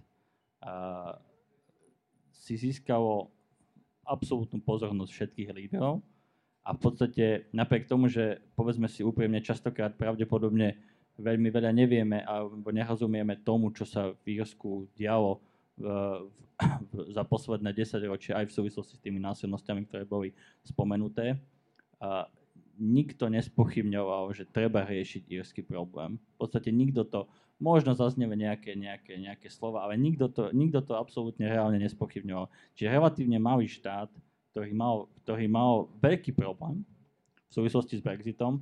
a, si získalo absolútnu pozornosť všetkých líderov a v podstate napriek tomu, že povedzme si úprimne, častokrát pravdepodobne veľmi veľa nevieme alebo nerozumieme tomu, čo sa v Írsku dialo v, v, za posledné 10 ročie aj v súvislosti s tými násilnostiami, ktoré boli spomenuté. A nikto nespochybňoval, že treba riešiť írsky problém. V podstate nikto to, možno zaznieve nejaké, nejaké, nejaké slova, ale nikto to, nikto to absolútne reálne nespochybňoval. Čiže relatívne malý štát, ktorý mal, ktorý mal veľký problém v súvislosti s Brexitom,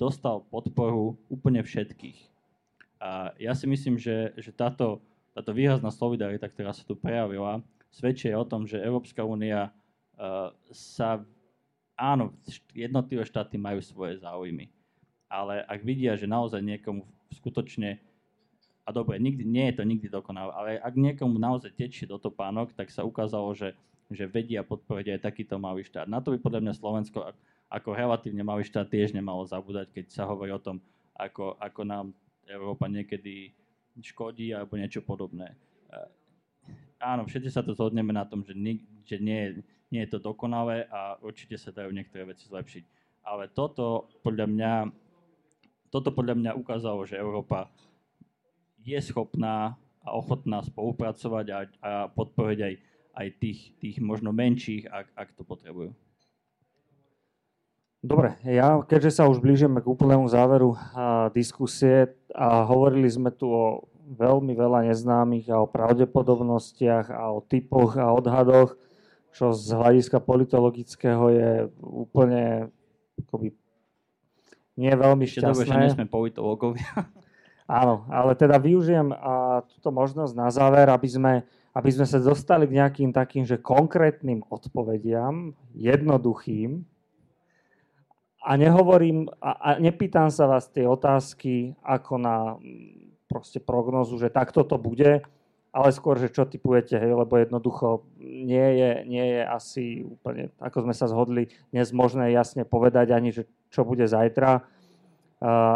dostal podporu úplne všetkých. A ja si myslím, že, že táto, táto výrazná solidarita, ktorá sa tu prejavila, svedčí o tom, že Európska únia uh, sa... Áno, jednotlivé štáty majú svoje záujmy, ale ak vidia, že naozaj niekomu skutočne a dobre, nikdy, nie je to nikdy dokonalé, ale ak niekomu naozaj tečie do topánok, tak sa ukázalo, že, že vedia podporiť aj takýto malý štát. Na to by podľa mňa Slovensko ako relatívne malý štát tiež nemalo zabúdať, keď sa hovorí o tom, ako, ako nám Európa niekedy škodí alebo niečo podobné. Áno, všetci sa to zhodneme na tom, že, nie, že nie, nie je to dokonalé a určite sa dajú niektoré veci zlepšiť. Ale toto podľa mňa, toto podľa mňa ukázalo, že Európa je schopná a ochotná spolupracovať a, a podporiť aj, aj tých, tých možno menších, ak, ak to potrebujú. Dobre, ja keďže sa už blížime k úplnému záveru a, diskusie a hovorili sme tu o veľmi veľa neznámych a o pravdepodobnostiach a o typoch a odhadoch, čo z hľadiska politologického je úplne akoby, nie veľmi šťastné. Dobre, že nie sme politológovia. Áno, ale teda využijem a, túto možnosť na záver, aby sme, aby sme sa dostali k nejakým takým, že konkrétnym odpovediam, jednoduchým, a nehovorím, a, a nepýtam sa vás tie otázky ako na mm, proste prognozu, že takto to bude, ale skôr, že čo typujete, hej, lebo jednoducho nie je, nie je asi úplne, ako sme sa zhodli, dnes možné jasne povedať ani, že čo bude zajtra,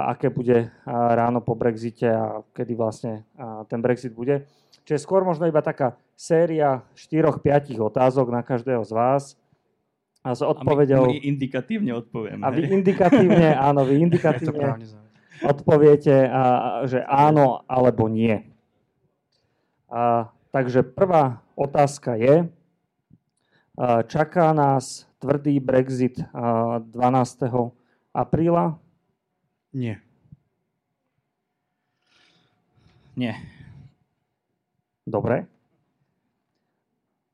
aké bude ráno po Brexite a kedy vlastne ten Brexit bude. Čiže skôr možno iba taká séria 4-5 otázok na každého z vás, a s odpovedou... A my, my indikatívne odpovieme. A vy indikatívne, áno, vy indikatívne odpoviete, a, že áno alebo nie. A, takže prvá otázka je, čaká nás tvrdý Brexit a, 12. apríla? Nie. Nie. Dobre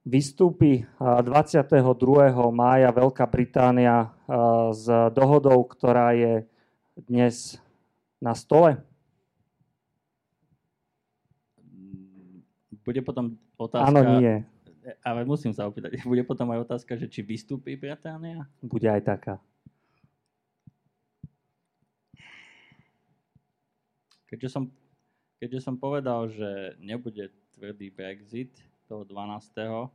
vystúpi 22. mája Veľká Británia s dohodou, ktorá je dnes na stole? Bude potom otázka... Áno, nie. Ale musím sa opýtať, bude potom aj otázka, že či vystúpi Británia? Bude aj taká. Keďže som, keďže som povedal, že nebude tvrdý Brexit, toho 12.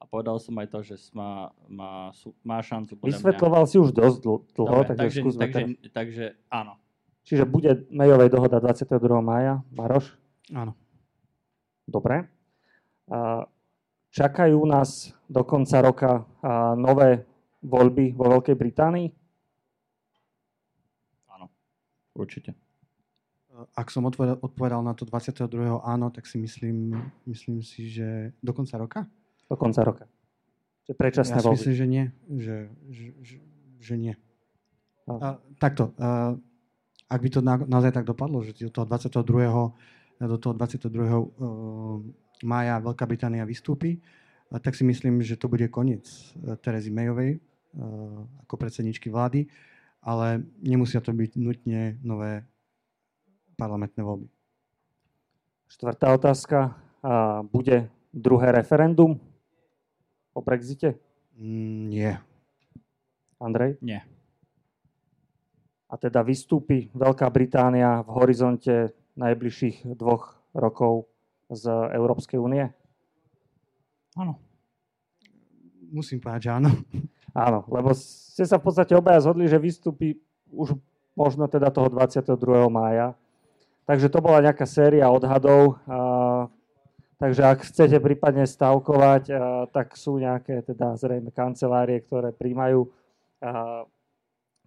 A povedal som aj to, že má, má, má šancu. Vysvetloval mňa. si už dosť dlho, Dobre, takže, takže skúsme takže, takže áno. Čiže bude mejovej dohoda 22. maja. Maroš? Áno. Dobre. Čakajú nás do konca roka nové voľby vo Veľkej Británii? Áno, určite. Ak som odpovedal na to 22. áno, tak si myslím, myslím si, že do konca roka? Do konca roka. Čiže predčasné ja voľby. myslím, že nie. Že, že, že, že nie. A, takto. A, ak by to na, naozaj tak dopadlo, že do toho 22. do toho 22. Uh, mája Veľká Británia vystúpi, tak si myslím, že to bude koniec e, Terezy Mayovej e, ako predsedničky vlády, ale nemusia to byť nutne nové parlamentné voľby. Štvrtá otázka. Bude druhé referendum o Brexite? Mm, nie. Andrej? Nie. A teda vystúpi Veľká Británia v horizonte najbližších dvoch rokov z Európskej únie? Áno. Musím povedať, že áno. Áno, lebo ste sa v podstate obaja zhodli, že vystúpi už možno teda toho 22. mája. Takže to bola nejaká séria odhadov. A, takže ak chcete prípadne stavkovať, a, tak sú nejaké teda zrejme kancelárie, ktoré príjmajú a,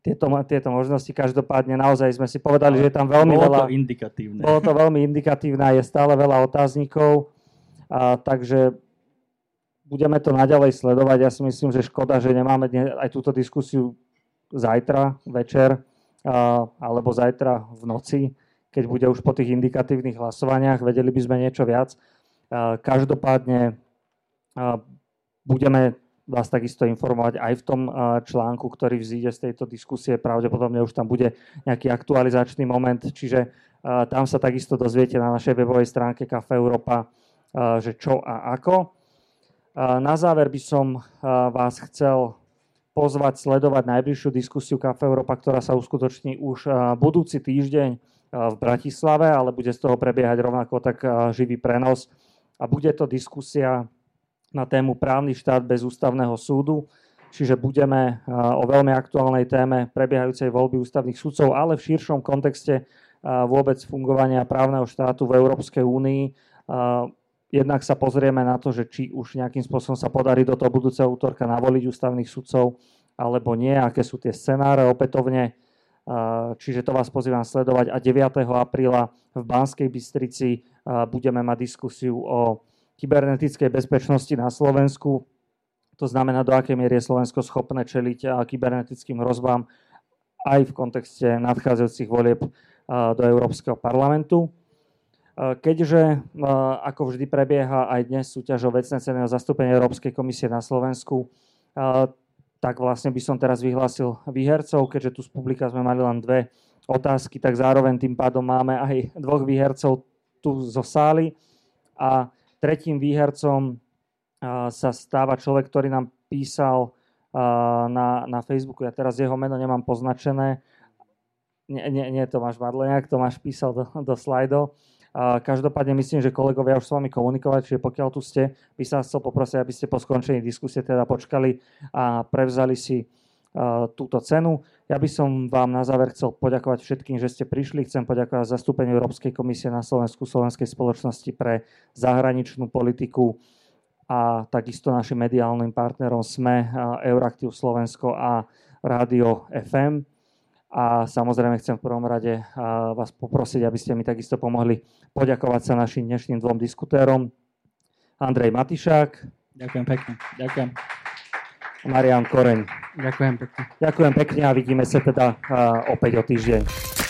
tieto, tieto možnosti. Každopádne naozaj sme si povedali, že je tam veľmi bolo veľa... to indikatívne. Bolo to veľmi indikatívne a je stále veľa otáznikov. A, takže budeme to naďalej sledovať. Ja si myslím, že škoda, že nemáme aj túto diskusiu zajtra večer alebo zajtra v noci, keď bude už po tých indikatívnych hlasovaniach. Vedeli by sme niečo viac. Každopádne budeme vás takisto informovať aj v tom článku, ktorý vzíde z tejto diskusie. Pravdepodobne už tam bude nejaký aktualizačný moment, čiže tam sa takisto dozviete na našej webovej stránke Cafe Europa, že čo a ako. Na záver by som vás chcel pozvať sledovať najbližšiu diskusiu Kafe Európa, ktorá sa uskutoční už budúci týždeň v Bratislave, ale bude z toho prebiehať rovnako tak živý prenos. A bude to diskusia na tému právny štát bez ústavného súdu, čiže budeme o veľmi aktuálnej téme prebiehajúcej voľby ústavných súdcov, ale v širšom kontexte vôbec fungovania právneho štátu v Európskej únii Jednak sa pozrieme na to, že či už nejakým spôsobom sa podarí do toho budúceho útorka navoliť ústavných sudcov, alebo nie, aké sú tie scenáre opätovne. Čiže to vás pozývam sledovať. A 9. apríla v Banskej Bystrici budeme mať diskusiu o kybernetickej bezpečnosti na Slovensku. To znamená, do akej miery je Slovensko schopné čeliť kybernetickým hrozbám aj v kontexte nadchádzajúcich volieb do Európskeho parlamentu. Keďže, ako vždy, prebieha aj dnes súťaž o vecné ceny o zastúpenie Európskej komisie na Slovensku, tak vlastne by som teraz vyhlásil výhercov, keďže tu z publika sme mali len dve otázky, tak zároveň tým pádom máme aj dvoch výhercov tu zo sály. A tretím výhercom sa stáva človek, ktorý nám písal na, na Facebooku. Ja teraz jeho meno nemám poznačené. Nie, nie, nie Tomáš Madleniak, Tomáš písal do, do slajdov. Každopádne myslím, že kolegovia už s vami komunikovať, čiže pokiaľ tu ste, by sa chcel poprosiť, aby ste po skončení diskusie teda počkali a prevzali si túto cenu. Ja by som vám na záver chcel poďakovať všetkým, že ste prišli. Chcem poďakovať zastúpeniu Európskej komisie na Slovensku, Slovenskej spoločnosti pre zahraničnú politiku a takisto našim mediálnym partnerom SME, Euraktiv Slovensko a Rádio FM. A samozrejme chcem v prvom rade vás poprosiť, aby ste mi takisto pomohli poďakovať sa našim dnešným dvom diskutérom. Andrej Matišák. Ďakujem pekne. Ďakujem. Marian Koreň. Ďakujem pekne. Ďakujem pekne a vidíme sa teda opäť o týždeň.